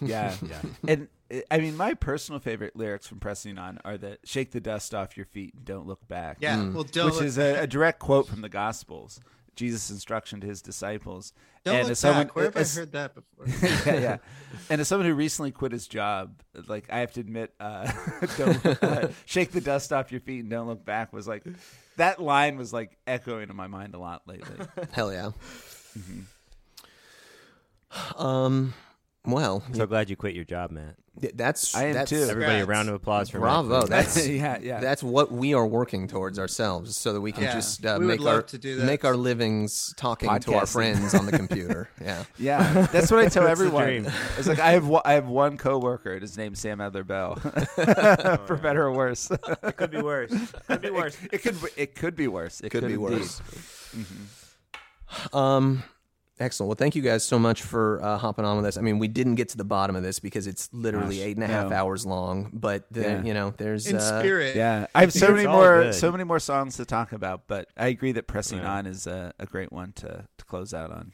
Speaker 3: Yeah, yeah. And I mean, my personal favorite lyrics from Pressing On are the "Shake the dust off your feet and don't look back."
Speaker 1: Yeah, Mm. well, don't
Speaker 3: which
Speaker 1: look-
Speaker 3: is a, a direct quote from the Gospels. Jesus' instruction to his disciples.
Speaker 1: don't
Speaker 3: and
Speaker 1: look
Speaker 3: as someone,
Speaker 1: back where have i heard that before
Speaker 3: yeah, yeah. And as someone who recently quit his job, like I have to admit, uh, don't uh, shake the dust off your feet and don't look back was like that line was like echoing in my mind a lot lately.
Speaker 2: hell yeah
Speaker 3: Mhm.
Speaker 2: um well
Speaker 4: So glad you quit your job, Matt.
Speaker 2: th- that's
Speaker 3: I am
Speaker 2: that's,
Speaker 3: too.
Speaker 4: Everybody, a round of applause for Matt.
Speaker 2: bravo that's
Speaker 3: yeah, yeah.
Speaker 2: that's what we are working towards ourselves so that we can
Speaker 1: Yeah,
Speaker 2: just uh,
Speaker 1: we would
Speaker 2: make
Speaker 1: love
Speaker 2: our
Speaker 1: to do that.
Speaker 2: make our livings talking to our
Speaker 3: Podcasting.
Speaker 2: friends on the computer yeah
Speaker 3: Yeah, that's what I tell
Speaker 4: the
Speaker 3: everyone.
Speaker 4: dream.
Speaker 3: It's like I have one, I have one coworker. and His name's Sam Adler Bell. For better or worse,
Speaker 4: It could be worse. It could be worse.
Speaker 3: it could it could be worse. It
Speaker 2: could be
Speaker 3: indeed.
Speaker 2: worse Um, excellent. Well, thank you guys so much for uh, hopping on with us. I mean, we didn't get to the bottom of this because it's literally
Speaker 3: Gosh,
Speaker 2: eight and a half
Speaker 3: no.
Speaker 2: hours long. But the,
Speaker 3: Yeah.
Speaker 2: you know, there's
Speaker 1: in
Speaker 2: uh,
Speaker 1: spirit
Speaker 3: Yeah, I have so many more
Speaker 4: good.
Speaker 3: so many more songs to talk about, but I agree that pressing
Speaker 4: Yeah.
Speaker 3: on is a, a great one to to close out on.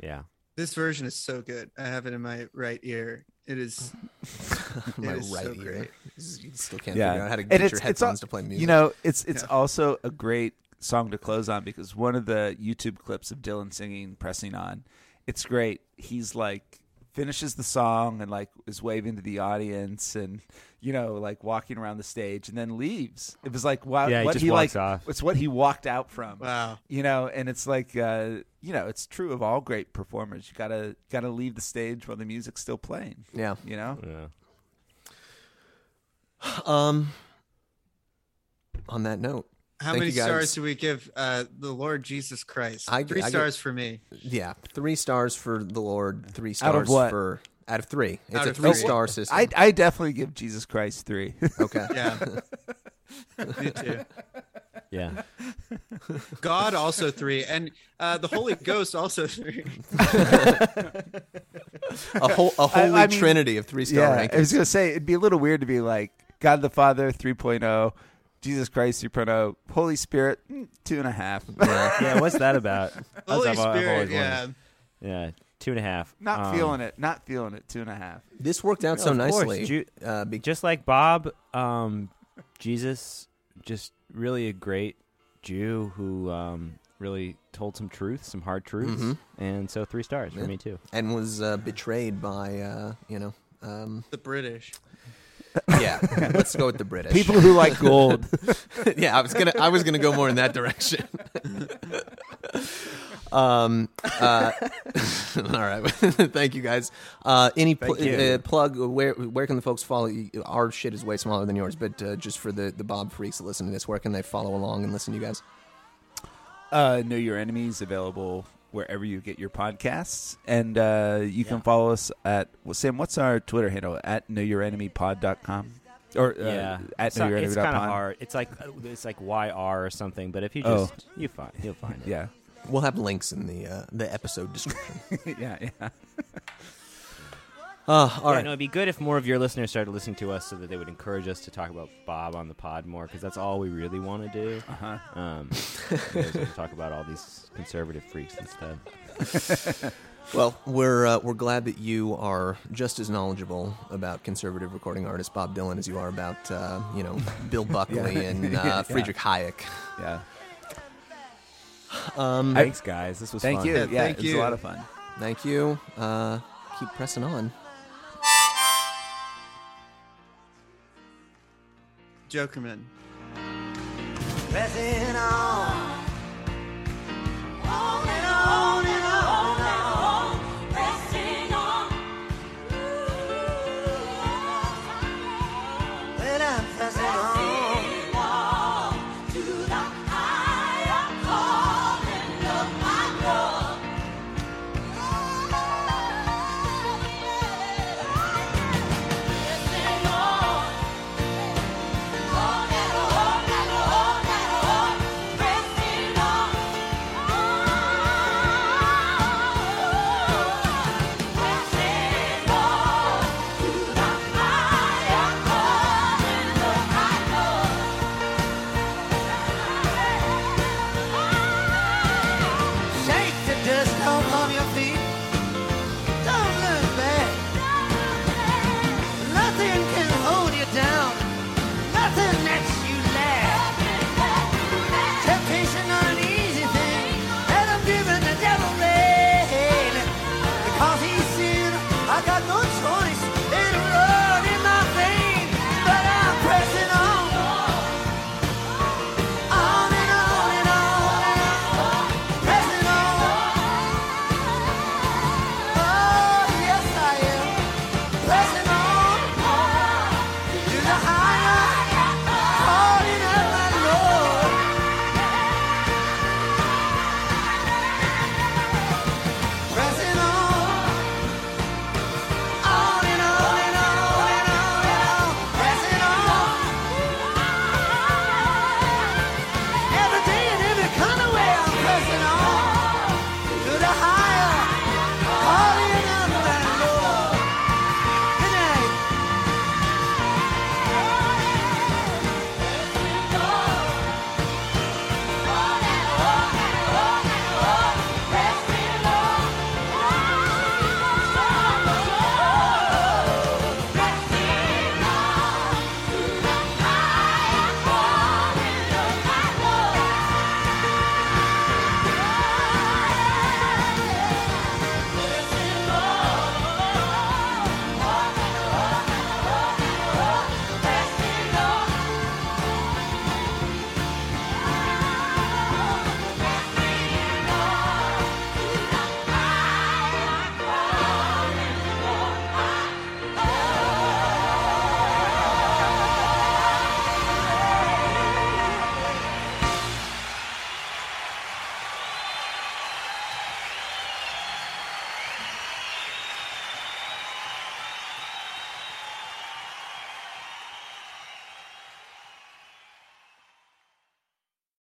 Speaker 4: Yeah.
Speaker 1: this version is so good i have it in my right ear it is
Speaker 2: my
Speaker 1: It is so
Speaker 2: right ear.
Speaker 1: great.
Speaker 2: You still can't
Speaker 3: yeah,
Speaker 2: figure out how to get
Speaker 3: it's-
Speaker 2: your
Speaker 3: it's al-
Speaker 2: headphones to play music.
Speaker 3: You know, it's it's
Speaker 1: Yeah.
Speaker 3: also a great song to close on because one of the YouTube clips of Dylan singing "Pressing On," it's great. He's like finishes the song and like is waving to the audience and you know like walking around the stage and then leaves. It was like wow,
Speaker 4: Yeah, he
Speaker 3: what
Speaker 4: just
Speaker 3: he
Speaker 4: walks
Speaker 3: like
Speaker 4: off.
Speaker 3: it's what he walked out from.
Speaker 1: wow
Speaker 3: You know, and it's like uh, you know, it's true of all great performers. You gotta gotta leave the stage while the music's still playing.
Speaker 2: yeah.
Speaker 3: You know,
Speaker 4: Yeah.
Speaker 2: Um. On that note,
Speaker 1: how
Speaker 2: Thank
Speaker 1: many stars do we give uh the lord jesus christ
Speaker 2: I-
Speaker 1: three
Speaker 2: I give-
Speaker 1: stars for me
Speaker 2: yeah, three stars for the Lord, three
Speaker 3: Out of
Speaker 2: stars
Speaker 3: what?
Speaker 2: for out of three. It's
Speaker 1: Out
Speaker 2: a
Speaker 1: of three.
Speaker 2: three-star system.
Speaker 3: I I definitely give Jesus Christ three.
Speaker 2: okay.
Speaker 1: yeah me too
Speaker 4: Yeah.
Speaker 1: god also three and uh the holy ghost also three
Speaker 2: a whole a
Speaker 3: I-
Speaker 2: holy
Speaker 3: I mean,
Speaker 2: three three star
Speaker 3: yeah,
Speaker 2: rankings.
Speaker 3: I was gonna say it'd be a little weird to be like God the Father 3.0, Jesus Christ 3.0, Holy Spirit mm, two and a half.
Speaker 4: Yeah. What's that about?
Speaker 1: Holy
Speaker 4: what I've- I've
Speaker 1: spirit
Speaker 4: always
Speaker 1: yeah
Speaker 4: wondered. Yeah. Two and a half.
Speaker 3: Not
Speaker 4: Um,
Speaker 3: feeling it. Not feeling it. Two and a half.
Speaker 2: This worked out
Speaker 4: No,
Speaker 2: so
Speaker 4: of course.
Speaker 2: nicely.
Speaker 4: Ju-
Speaker 2: uh, be-
Speaker 4: Just like Bob, um, Jesus, just really a great Jew who um, really told some truths, some hard truths,
Speaker 2: Mhm.
Speaker 4: and so three stars
Speaker 2: Yeah.
Speaker 4: for me too.
Speaker 2: and was uh, betrayed by uh, you know. Um,
Speaker 1: the british
Speaker 2: yeah, let's go with the British
Speaker 3: People who like gold.
Speaker 2: yeah, I was gonna I was gonna go more in that direction. um. Uh, all right. Thank you guys. Uh, any pl-
Speaker 4: you.
Speaker 2: Uh, plug? Where where can the folks follow? you? Our shit is way smaller than yours, but uh, just for the the Bob freaks that listen to this, where can they follow along and listen to you guys?
Speaker 3: Uh, know Your Enemy's available wherever you get your podcasts, and uh, you can follow us at well, Sam. What's our Twitter handle? At knowyourenemy.pod.com or uh,
Speaker 4: yeah,
Speaker 3: at
Speaker 4: it's, it's kind of hard. It's like it's like YR or something. But if you
Speaker 3: Oh.
Speaker 4: just you find you'll find it.
Speaker 3: Yeah,
Speaker 2: We'll have links in the uh, the episode description.
Speaker 3: yeah, yeah.
Speaker 2: Uh, all
Speaker 4: yeah,
Speaker 2: right.
Speaker 4: no, it'd be good if more of your listeners started listening to us, so that they would encourage us to talk about Bob on the pod more, because that's all we really want to do.
Speaker 3: Uh-huh.
Speaker 4: Um, is to talk about all these conservative freaks instead.
Speaker 2: Well, we're uh, we're glad that you are just as knowledgeable about conservative recording artist Bob Dylan as you are about uh, you know Bill Buckley
Speaker 3: Yeah.
Speaker 2: and uh,
Speaker 3: Yeah.
Speaker 2: Friedrich Hayek.
Speaker 3: Yeah.
Speaker 2: Um,
Speaker 4: Thanks, guys. This was
Speaker 3: Thank
Speaker 4: fun.
Speaker 3: you.
Speaker 1: Yeah,
Speaker 3: Yeah,
Speaker 1: thank
Speaker 3: it was
Speaker 1: you.
Speaker 3: a lot of fun.
Speaker 2: Thank you. Uh, keep pressing on.
Speaker 1: Jokerman.
Speaker 5: Pressing on.